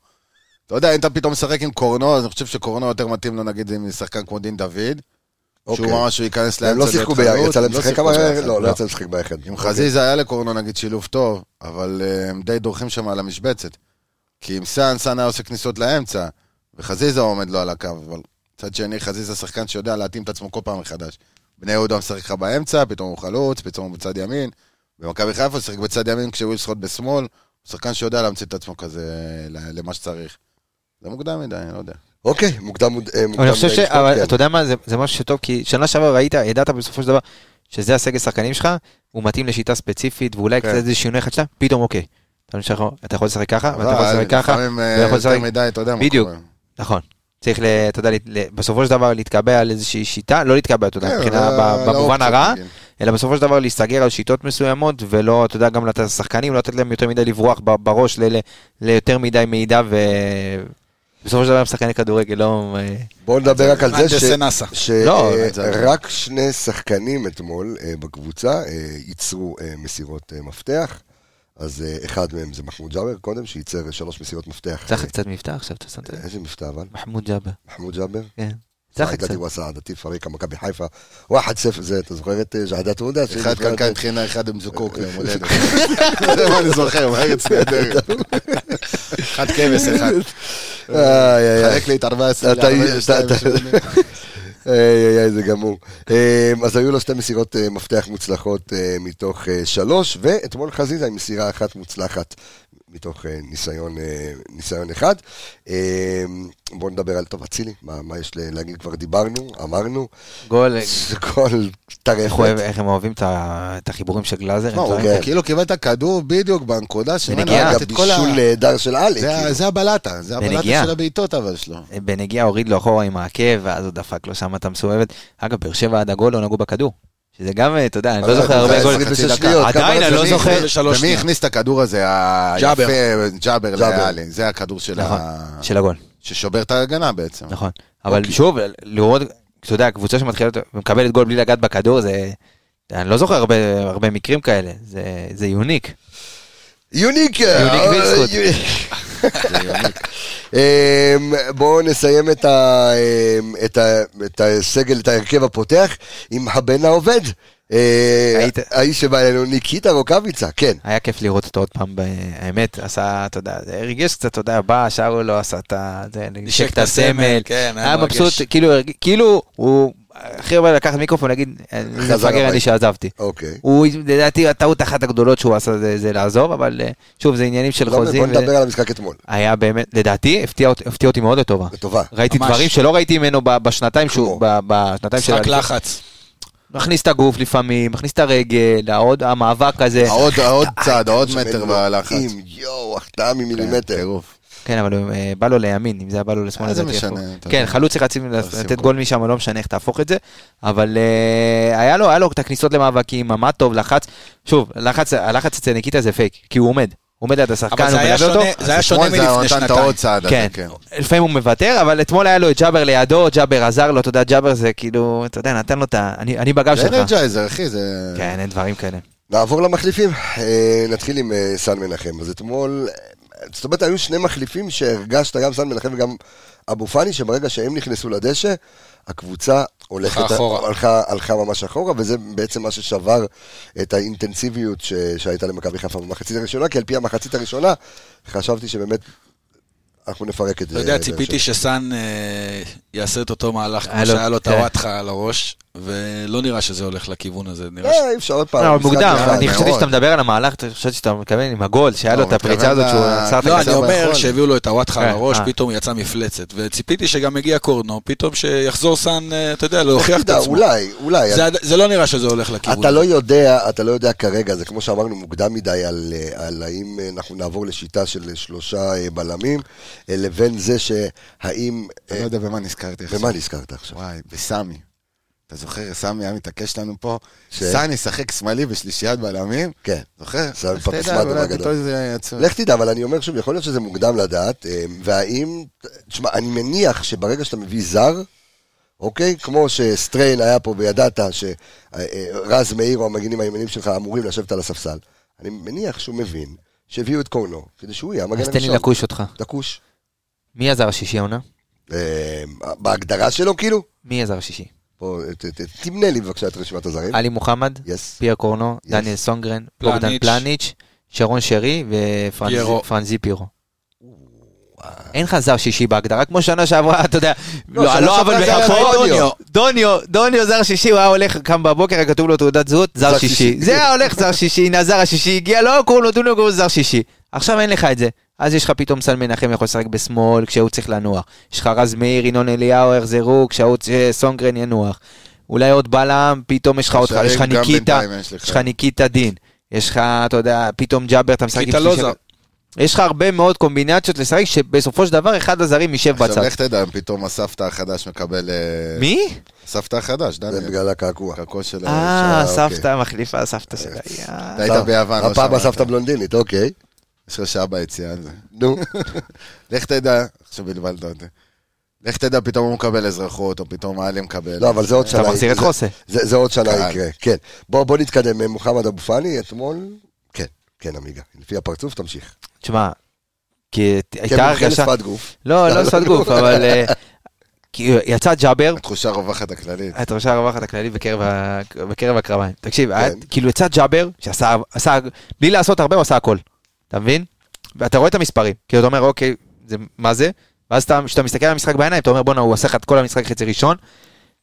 אתה יודע, אם אתה פתאום משחק עם קורנו, אז אני חושב שקורנו יותר מתאים לו, נגיד, עם שחקן כמו דין דוד, שהוא אוקיי. ממש, הוא ייכנס לאמצע. הם לא שיחקו ביחד, יצא להם הם לא לשחק כמה... ביחד. לא, לא יצא להם לשחק ביחד. עם אוקיי. חזיזה היה לקורנו, נגיד, שילוב טוב, אבל אה, הם די דורכים שם על המשבצת. כי עם סאן, סאן היה עושה כניסות לאמצע, וחזיזה עומד לו על הקו, אבל מצד שני, חזיזה שחקן שיודע להתאים את עצמו כל פעם מחדש. בני יהודה משחק לך באמצע, פתאום הוא חלוץ, פתאום הוא בצד ימין. במכבי חיפה הוא שיחק בצד ימין כשהוא ישחוט בשמאל, הוא שחקן שיודע להמציא את עצמו כזה ל- למה שצריך. זה מוקדם מדי, אני לא יודע. אוקיי, מוקדם מוד- אה, מוקדם. אני חושב ש... אבל כן. אתה יודע מה, זה- זה משהו שטוב, כי שנה שעברה ראית, ידעת בסופו של דבר, שזה הסגל שחקנים שלך, הוא מתאים לשיטה ספציפית, ואולי כן. קצת איזה שינוי אחד שלה, פתאום אוקיי. אתה יכול- אתה יכול לשחק ככה, ואתה יכול לשחק ככה, לפעמים אה, ואתה יכול יותר לשחק... מדי, אתה יודע מה בדיוק. נכון. צריך, אתה יודע, ל- בסופו של דבר להתקבע על איזושהי שיטה, לא להתקבע, אתה יודע, כן, מבחינה, ב- במובן הרע. אלא בסופו של דבר להסתגר על שיטות מסוימות, ולא, אתה יודע, גם לתת לשחקנים, לא לתת להם יותר מדי לברוח ב- בראש ליותר מדי מידע, ובסופו של דבר הם שחקני כדורגל, לא... אה, בואו נדבר רק על זה נאסא. לא, שרק שני שחקנים אתמול אה, בקבוצה אה, ייצרו אה, מסירות אה, מפתח. אז אה, אחד מהם זה מחמוד ג'אבר, קודם שייצר אה, שלוש מסירות מפתח. צריך אה, קצת מבטא עכשיו, אתה שמת לב? איזה מבטא אבל? מחמוד ג'אבר, מחמוד ג'אבר? כן. קצת. וסעדתי פריקה מכבי חיפה. וואחד ספר, זה, אתה זוכר את אה, ז'עדת עודה? אחד כאן כאן תחינה, אחד עם זוקוק ליום הולדת. זה מה אני זוכר, בארץ נהדרת. אחד כבש, אחד. חלק לי את 14 אתה- ל-42 אתה- איי, איי, איי, זה גמור. אה, אז היו לו שתי מסירות אה, מפתח מוצלחות אה, מתוך אה, שלוש, ואתמול חזיזה עם מסירה אחת מוצלחת מתוך אה, ניסיון, אה, ניסיון אחד. אה, בואו נדבר על טוב, אצילי, מה, מה יש להגיד? כבר דיברנו, אמרנו, גול, גול טרפת. איך הם אוהבים את החיבורים של גלאזר. כן. כאילו קיבל את הכדור בדיוק בנקודה שממנה בנגיעה. אגב. בישול נהדר של עלי. זה כאילו. הבלטה, זה הבלטה בנגיעה. של הבעיטות אבל שלו. בנגיעה הוריד לו אחורה עם העקב, ואז הוא דפק לו שם את המסובבת. אגב, באר שבע עד הגול לא נגעו בכדור. שזה גם, אה, אתה יודע, אני לא זוכר הרבה גולים. 26 חצי דקה. עדיין, אני לא? זוכר. ומי. הכניס את הכדור הזה? ג'אבר. היפה, ג'אבר. לאלי. זה הכדור של נכון, ה... של הגול, ששובר את ההגנה בעצם. נכון. אבל אוקיי. שוב, לראות, אתה יודע, קבוצה שמתחילה, ומקבלת גול בלי לגעת בכדור, זה... אני לא זוכר הרבה, הרבה מקרים כאלה, זה, זה יוניק. יוניק! יוניק וילסקוט. אמ, בואו נסיים את ה- אמ, את ה- את הסגל, את ההרכב הפותח עם הבן העובד. אה, היית- האיש שבא אלינו, ניקיטה רוקאביצה, כן. היה כיף לראות אותו עוד פעם, האמת, עשה, אתה יודע, ריגש קצת, אתה יודע, בא, שרו לו, עשה את ה... זה, נשק את הסמל, כן, היה. מבסוט, כאילו, כאילו, הוא הכי הרבה לקח מיקרופון להגיד, איזה חזר מפגר. אני שעזבתי. אוקיי. הוא, לדעתי, הטעות אחת הגדולות שהוא עשה זה, זה לעזוב, אבל אה, שוב, זה עניינים של בוא חוזים. נדבר על המשחק אתמול. היה באמת, לדעתי, הפתיע, אות- הפתיע אותי מאוד לטובה. לטובה. ראיתי ממש. דברים שלא ראיתי ממנו בשנתיים שהוא, בשנתיים של... משחק. לחץ. מכניס את הגוף לפעמים, מכניס את הרגל, העוד, המאבק הזה. עוד עוד צעד, עוד שם מטר בלחץ. יואו, החטאה כן, ממילימטר. טירוף. כן, אבל אה, בא לו לימין, אם זה היה בא לו לשמאל, אה, זה משנה, כן. חלוץ צריך להציב- עושים לתת. גול משם, לא משנה איך תהפוך את זה, אבל אה, היה לו, היה לו את הכניסות למאבקים, עמד טוב, לחץ. שוב, לחץ- הלחץ אצל ניקיטה זה פייק, כי הוא עומד. הוא עומד ליד השחקן, זה הוא מלווה אותו. זה היה שונה אתמול זה מלפני נתן את שנתיים. העוד צעד הזה, כן, כן. לפעמים הוא מוותר, אבל אתמול היה לו את ג'אבר לידו, ג'אבר עזר לו, אתה יודע, ג'אבר זה כאילו, אתה יודע, נתן לו את ה... אני בגב זה שלך. Energizer, אחי, זה... כן, אין דברים כאלה. נעבור למחליפים. נתחיל עם סן מנחם. אז אתמול, זאת אומרת, היו שני מחליפים שהרגשת, גם סן מנחם וגם אבו פאני, שברגע שהם נכנסו לדשא, הקבוצה הולכת... הלכה אחורה. הלכה, ממש אחורה, וזה בעצם מה ששבר את האינטנסיביות ש, שהייתה למכבי חיפה במחצית הראשונה, כי על פי המחצית הראשונה, חשבתי שבאמת אנחנו נפרק את זה. אתה יודע, ציפיתי. שסאן אה, יעשה את אותו מהלך כמו שהיה לו את כן. הוואטחה על הראש, ולא נראה שזה הולך לכיוון הזה. נראה ש... אה, אי אפשר עוד פעם. לא, מוקדם. אני חשבתי. שאתה מדבר על המהלך, אתה חשבתי שאתה מתכוון עם הגול, שהיה לא, לו את הפריצה הזאת שהוא עצר את לא, הכדור. אני אומר. שהביאו לו את הוואטחה על אה, הראש, אה. פתאום יצא מפלצת. וציפיתי שגם הגיע קורנו, פתאום שיחזור סאן, אה, אתה יודע, להוכיח את עצמו. אולי, אולי. זה- לא נראה שזה הולך לכיוון. אתה לא יודע, אתה לא יודע כרגע, זה כמו שאמרנו מוקדם מדי על, על האם אנחנו נעבור לשיטה של שלושה בלמים, לבין זה שהאם... אני לא יודע במה נזכרתי עכשיו. במה נזכרת עכשיו? וואי, בסמי. אתה זוכר, סמי היה מתעקש לנו פה, ש- סאן ישחק שמאלי בשלישיית בלמים? כן. זוכר? בגדול. פתאום זה יצא. לך תדע, אבל אני אומר שוב, יכול להיות שזה מוקדם לדעת, אה, והאם... תשמע, אני מניח שברגע שאתה מביא זר, אוקיי? כמו שסטריין היה פה וידעת שרז מאיר או המגינים הימנים שלך אמורים לשבת על הספסל, אני מניח שהוא מבין שהביאו את קורנו, כדי שהוא יהיה המגן אז תן לי הראשון. לקוש אותך. לקוש. מי הזר השישי העונה? אה, בהגדרה שלו, כאילו? מי הזר השישי? בוא, תמנה לי בבקשה את רשימת הזרים. עלי מוחמד. פייר קורנו, Yes. דניאל סונגרן, פלניץ'. בוגדן פלניץ', שרון שרי. ופרנזי פירו. אין לך זר שישי בהגדרה, כמו שנה שעברה, אתה יודע, לא, לא אבל דוניו. דוניו, דוניו זר שישי, הוא היה הולך, קם בבוקר, היה כתוב לו תעודת זהות, זר זר שישי. שישי. זה היה הולך זר שישי, הנה הזר השישי הגיע, לא קוראים לו דוניו, קוראים לו זר שישי. עכשיו אין לך את זה. אז יש לך פתאום סל מנחם יכול לשחק בשמאל כשהוא צריך לנוח. יש לך רז מאיר, ינון אליהו יחזרו כשהוא סונגרן ינוח. אולי עוד בלם, פתאום יש לך עוד, יש לך ניקיטה, יש לך. ניקיטה דין. יש לך, אתה יודע, פתאום ג'אבר, אתה משחק עם ניקיטה לא. יש לך הרבה מאוד קומבינציות לשחק, שבסופו של דבר אחד הזרים יישב בצד. עכשיו לך תדע, אם פטום הסבתא החדש מקבל... אה, מי? הסבתא החדש, זה דניאל. בגלל הקעקוע. קעקוע של... אה, של- סבתא מחליפה, סבתא שלה. אתה יאה. היית ביוון, לא הפעם שמעת. הסבתא בלונדינית, אוקיי. יש לך שעה ביציאה על זה. נו, לך תדע, עכשיו בלבלת אותי. לך תדע, פתאום הוא מקבל אזרחות, או פתאום עלי מקבל. לא, אבל זה עוד אתה שנה. מחזיר את זה- חוסה. זה עוד שנה קהל. יקרה, כן. בוא נתקדם. מוחמד אבו פאני, אתמול... כן, כן, עמיגה. לפי הפרצוף, תמשיך. תשמע, כי כן, הייתה הרגשה... לשפת גוף. לא, לא שפת גוף, [laughs] אבל... אה, כי יצא ג'אבר, התחושה הרווחת הכללית. ראשי הרווחת הכללית בקרב הקרביים. תקשיב, כן. כאילו יצא ג'אבר, שעשה, עשה- בלי לעשות הרבה, הוא עשה הכל. אתה מבין? ואתה רואה את המספרים. כאילו, אתה אומר, אוקיי, זה- מה זה? ואז אתה- כשאתה מסתכל על המשחק בעיניים, אתה אומר, בואנה, הוא עשה לך את כל המשחק חצי ראשון.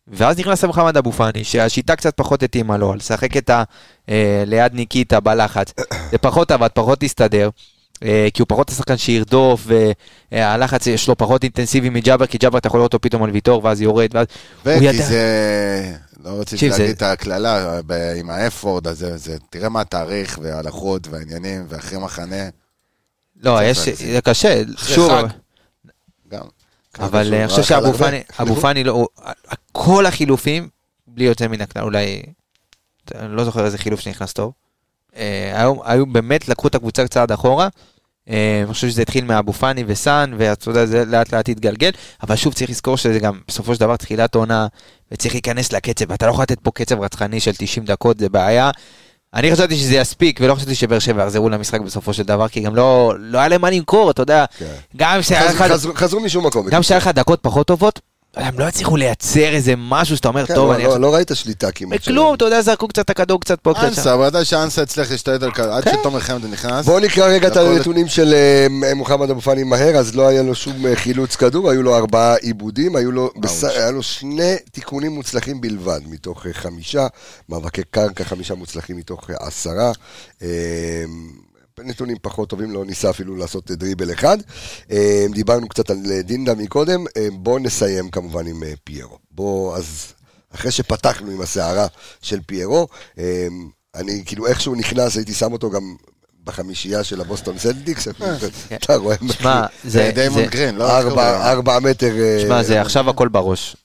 ואז נכנס למוחמד אבו פאני, שהשיטה קצת פחות התאימה לו, לשחק את ה... אה, ליד ניקיטה בלחץ. זה פחות עבד, פחות הסתדר. אה, כי הוא פחות השחקן שירדוף, והלחץ יש לו פחות אינטנסיבי מג'אבר, כי ג'אבר אתה יכול לראות אותו פתאום על ויטור, ואז יורד, ואז... הוא וכי ידע- זה... לא רציתי תקשיב, זה- להגיד את הקללה ב- עם האפורד הזה, זה- תראה מה התאריך וההלכות והעניינים ואחרי מחנה. לא, יש. זה קשה, שוב. גם. אבל קשור, אני חושב שאבו. פאני, אבו פאני לא, הוא- כל החילופים, בלי יוצא מן הכלל, אולי, אני לא זוכר איזה חילוף שנכנס טוב, אה, היו, היו באמת, לקחו את הקבוצה צעד אחורה, אה, אני חושב שזה התחיל מאבו פאני וסאן, ואתה יודע, זה לאט לאט התגלגל, אבל שוב צריך לזכור שזה גם בסופו של דבר תחילת עונה, וצריך להיכנס לקצב, ואתה לא יכול לתת פה קצב רצחני של 90 דקות, זה בעיה. אני חשבתי שזה יספיק, ולא חשבתי שבאר שבע יחזרו למשחק בסופו של דבר, כי גם לא, לא היה להם מה למכור, אתה יודע, כן. גם כשהיה לך... חז- חזרו- משום מקום. גם כשהיה לך דקות פחות טובות, הם לא הצליחו לייצר איזה משהו שאתה אומר, כן, טוב, לא- אני... לא- עכשיו-" לא ראית שליטה כמעט. בכלום, אתה יודע, זרקו קצת את הכדור קצת פה, קצת שם. אנסה, אבל עדיין שאנסה הצליח להשתלט על כדור, עד כן. שתומר חמד נכנס. בואו נקרא רגע את הנתונים של אה, מוחמד אבו פאני מהר, אז לא היה לו שום אה, חילוץ כדור, היו לו ארבעה עיבודים, היו לו, בס... היה לו שני תיקונים מוצלחים בלבד, מתוך אה, חמישה, מאבקי קרקע, חמישה מוצלחים מתוך אה, עשרה. נתונים פחות טובים, לא ניסה אפילו לעשות דריבל אחד. אה, דיברנו קצת על אה, דינדה מקודם, אה, בואו נסיים כמובן עם פיירו. בואו, אז אחרי שפתחנו עם הסערה של פיירו, אני כאילו איכשהו נכנס, הייתי שם אותו גם בחמישייה של הבוסטון סלטיקס, אתה רואה, שמע, זה... דריימונד זה- גרין, לא? ארבע, ארבע מטר... שמע, זה עכשיו הכל בראש.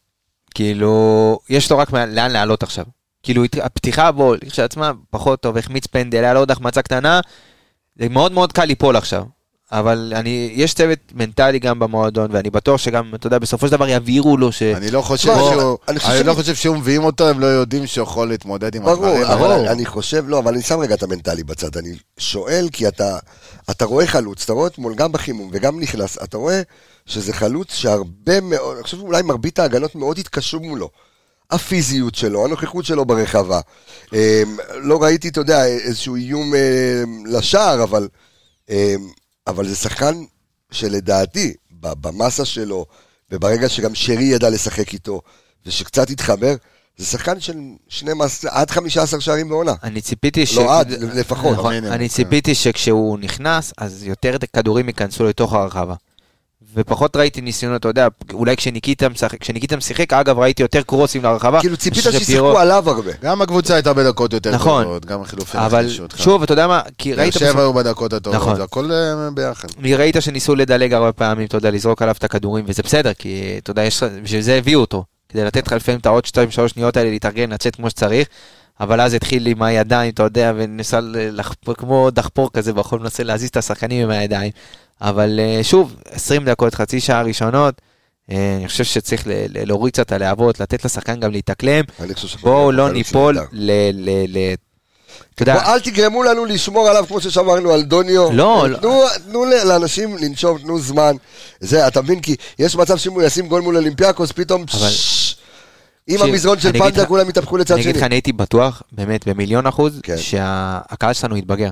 כאילו, יש לו רק לאן לעלות עכשיו. כאילו, הפתיחה בו, כשלעצמה, פחות טוב, החמיץ פנדל, היה לו עוד החמצה קטנה, זה מאוד מאוד קל ליפול עכשיו. אבל אני, יש צוות מנטלי גם במועדון, ואני בטוח שגם, אתה יודע, בסופו של דבר יבהירו לו ש... אני לא חושב תשמע, שהוא... אני חושב אני לא ש- חושב שהוא מביאים אותו, הם לא יודעים שהוא יכול להתמודד עם ברור, הדברים. אבל האלה. אני- חושב, לא, אבל אני שם רגע את המנטלי בצד. אני שואל, כי אתה, אתה רואה חלוץ, אתה רואה אתמול גם בחימום וגם נכנס, אתה רואה שזה חלוץ שהרבה מאוד, אני חושב שאולי מרבית ההגנות מאוד התקשרו מולו. הפיזיות שלו, הנוכחות שלו ברחבה. אה, לא ראיתי, אתה יודע, איזשהו איום אה, לשער, אבל, אה, אבל זה שחקן שלדעתי, ב- במסה שלו, וברגע שגם שרי ידע לשחק איתו, ושקצת התחבר, זה שחקן של 12, עד 15 שערים בעונה. אני ציפיתי ש... לא עד, לפחות. נכון, אני כן. ציפיתי שכשהוא נכנס, אז יותר כדורים ייכנסו לתוך הרחבה. ופחות ראיתי ניסיונות, אתה יודע, אולי כשניקיטה משחק, כשניקיטה משחק, אגב, ראיתי יותר קרוסים לרחבה. כאילו ציפית שישחקו עליו הרבה. גם הקבוצה הייתה בדקות יותר נכון. טובות, גם החילופים אבל. שוב, אתה יודע מה, כי באר ראית שבע בסוף- היו בדקות הטובות, נכון. זה הכל אה, ביחד. אני ראית שניסו לדלג הרבה פעמים, אתה יודע, לזרוק עליו את הכדורים, וזה בסדר, כי אתה יודע, יש- בשביל זה הביאו אותו. כדי לתת לך לפעמים את העוד 2-3 שניות האלה להתארגן, לצאת כמו שצריך. אבל אז התחיל עם הידיים, אתה יודע, וניסה לחפור, כמו דחפור כזה בחול, מנסה להזיז את השחקנים עם הידיים. אבל אה, שוב, 20 דקות, חצי שעה ראשונות, אה, אני חושב שצריך להוריד קצת הלהבות, לתת לשחקן גם להתאקלם. בואו לא ניפול. ל... ל- ל- אתה יודע, בוא, אל תגרמו לנו לשמור עליו כמו ששמרנו על דוניו. לא, אה, תנו, תנו ל- לאנשים לנשום, תנו זמן. זה, אתה מבין? כי יש מצב שאם הוא ישים גול מול אולימפיאקוס, פתאום... אבל- עם המזרון של פנדה כולם יתהפכו לצד אני אגיד שני. לך, אני הייתי בטוח, באמת, במיליון אחוז, כן. שהקהל שלנו יתבגר.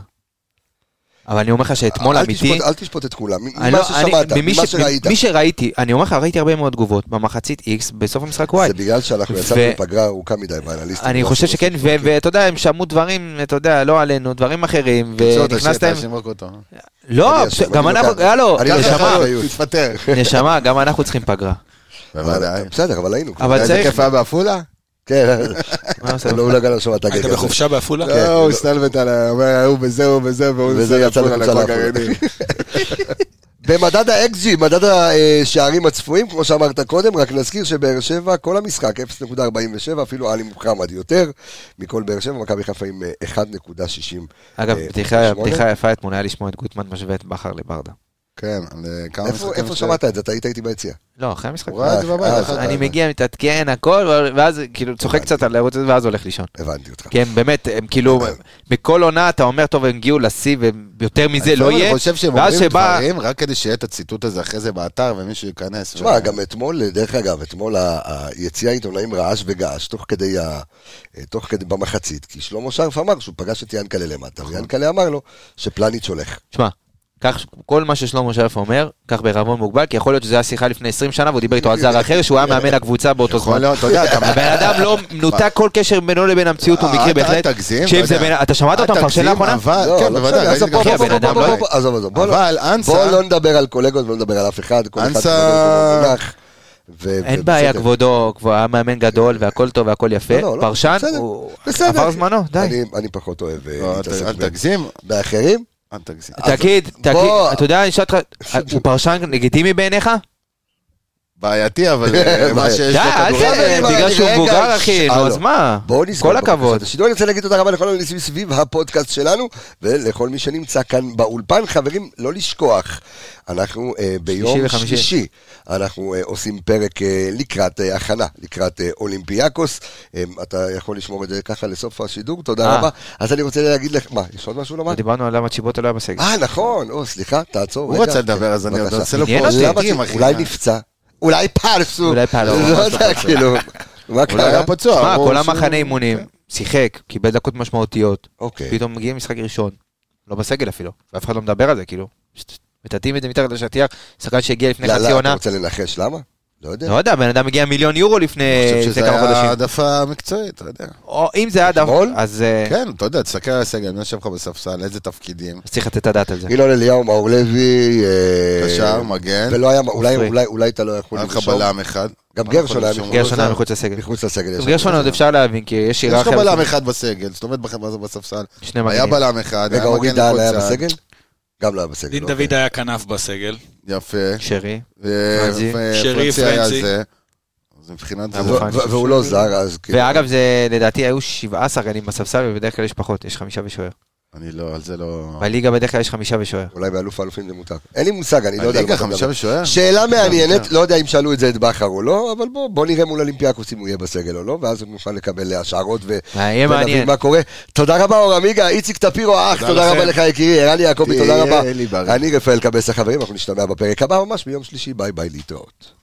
אבל אני אומר לך שאתמול אל אמיתי... אל תשפוט את כולם. ממה לא- ששמעת, ממה שראית. מי שראיתי, אני אומר לך, ראיתי הרבה מאוד תגובות. במחצית X, בסוף המשחק Y. זה בגלל שאנחנו יצאנו לפגרה ארוכה מדי באנליסטים. אני לא חושב עשו שכן, ואתה יודע, הם שמעו דברים, אתה יודע, לא עלינו, דברים אחרים, אתה ונכנסת להם... לא, גם אנחנו, הלו. נשמה, גם אנחנו צריכים פגרה. בוודאי. בסדר, אבל היינו. אבל איזה צריך- כיף היה בעפולה? כן, מה עושה? לא, הוא לא גנב שם את היית הגג הזה. בחופשה בעפולה? לא, הוא הסתלבט על ה... אומר, הוא בזה, הוא בזה, והוא וזה זה יצא לחוק לעפולה. הגרעיני. [laughs] במדד ה-XG, מדד השערים הצפויים, כמו שאמרת קודם, רק נזכיר שבאר שבע, כל המשחק 0.47, אפילו עלי מוחמד יותר מכל באר שבע, מכבי חיפה עם אה, 1.60. אגב, אה, בדיחה שמונה. בדיחה יפה אתמול היה לשמוע את גוטמן משווה את בכר לברדה. כן, על אה, כמה איפה משחקים איפה שמעת את זה? אתה היית איתי ביציע. לא, אחרי המשחק. הוא ראה את זה בבית. אה. אני מגיע, מתעדכן, הכל, ואז כאילו צוחק קצת על הערוץ הזה, ואז הולך לישון. הבנתי אותך. כן, באמת, הם כאילו, בכל עונה אתה אומר, טוב, הם הגיעו לשיא, ויותר מזה לא יהיה. אני חושב שהם אומרים דברים רק כדי שיהיה את הציטוט הזה אחרי זה באתר ומישהו ייכנס. תשמע, גם אתמול, דרך אגב, אתמול ה- היציע העיתונאים רעש וגעש, תוך כדי, תוך כדי במחצית, כי שלמה שרף אמר שהוא פגש את ינקלה למטה, נכון. ויאנקלה אמר לו שפלניץ' הולך. תשמע, קח כל מה ששלמה שלף אומר, קח בערבון מוגבל, כי יכול להיות שזו הייתה שיחה לפני 20 שנה, והוא דיבר איתו על זר אחר, שהוא היה מאמן הקבוצה באותו זמן. הבן אדם לא [laughs] מנותק כל קשר בינו לבין המציאות, הוא אה, מקרי בהחלט. אל תגזים, אתה שמעת אותו מפרשן תגזים, לאחרונה? אבל, לא, כן, לא בוודאי, אבל אנסה, בוא לא נדבר על קולגות, לא נדבר על אף אחד, אנסה- במונח, ו- אין ו- בעיה. כבודו, כבר היה מאמן גדול והכל טוב והכל יפה. לא, לא, לא, פרשן, בסדר, הוא בסדר. עבר זמנו, די. אני- אני פחות אוהב אה, לא, להתעסק באחרים. אל תגזים. תגיד, תגיד. אתה יודע, אני אשאל אותך, הוא פרשן לגיטימי בעיניך? בעייתי, אבל אה, [laughs] מה שיש די, לו אל כדורגל. ת... רגע, בגלל שהוא מבוגר, אחי, נו. אז מה? בואו נסגור. כל הכבוד. את השידור. אני רוצה להגיד תודה רבה לכל הנמצאים סביב הפודקאסט שלנו, ולכל מי שנמצא כאן באולפן. חברים, לא לשכוח, אנחנו אה, ביום. שלישי, אנחנו אה, עושים פרק לקראת הכנה, לקראת אולימפיאקוס. אתה יכול לשמור את זה ככה לסוף השידור, תודה. רבה. אז אני רוצה להגיד לך, מה, יש עוד משהו לומר? דיברנו על למה צ'יבוטה לא היה בסגל. אה, נכון, סליחה, תעצור. הוא. רצה לדבר, אז אני עוד. עושה לו פה. אולי נפצע, אולי פרסו, אולי פרסו, לא יודע, כאילו, מה אולי היה קרה? פצוע. שמע, כל המחנה אימונים, שיחק, קיבל דקות משמעותיות, אוקיי. פתאום מגיע משחק ראשון, לא בסגל אפילו, ואף אחד לא מדבר על זה, כאילו. מטאטאים את זה מתחת לשטיח, שחקן שהגיע לפני לא, חצי לא, אתה עונה, רוצה לנחש למה? לא יודע. לא יודע, בן אדם הגיע מיליון יורו לפני אני חושב שזה כמה היה חודשים. העדפה מקצועית, אתה יודע. או אם זה היה דף, אתמול? אז אה, כן, אתה יודע, תסתכל על הסגל, מי יושב לך בספסל, איזה תפקידים. אז צריך לתת את הדעת על זה. אילון אליהו, מאור לוי, אה, קשר, מגן, ולא היה, אולי- עופרי. אולי- אולי אתה לא יכול היה לך לרשום. בלם אחד. גם גרשון היה לרשום? מחוץ גרשון היה לסגל. מחוץ לסגל. מחוץ לסגל. גרשון עוד אפשר להבין, כי יש יש לך היררכיה. בלם אחד בסגל, זאת אומרת בספסל. שני היה. בלם אחד, רגע, היה אורי מגן דהן היה לכל צד. בסגל? גם לא היה בסגל. דין אוקיי. דוד היה כנף בסגל. יפה. שרי. שרי, פרנצי. אז מבחינת זה... והוא לא זר, אז כאילו... ואגב, לדעתי היו שבעה שחקנים בספסל, ובדרך כלל יש פחות, יש חמישה ושוער. אני לא, על זה לא... בליגה בדרך כלל יש חמישה ושוער. אולי באלוף האלופים זה מותר. אין לי מושג, אני לא יודע על מה הליגה אתה חמישה. ושוער? שאלה מעניינת. לא יודע אם שאלו את זה את בכר או לא, אבל בוא, בוא נראה מול אולימפיאקוס אם הוא יהיה בסגל או לא, ואז נוכל לקבל השערות ונבין. מה קורה. תודה רבה אור עמיגה, איציק טפירו האח, תודה. רבה לך יקירי, ערן יעקבי, תודה רבה. אני רפאל קבס החברים, אנחנו נשתמע בפרק הבא ממש ביום שלישי, ביי ביי להתראות.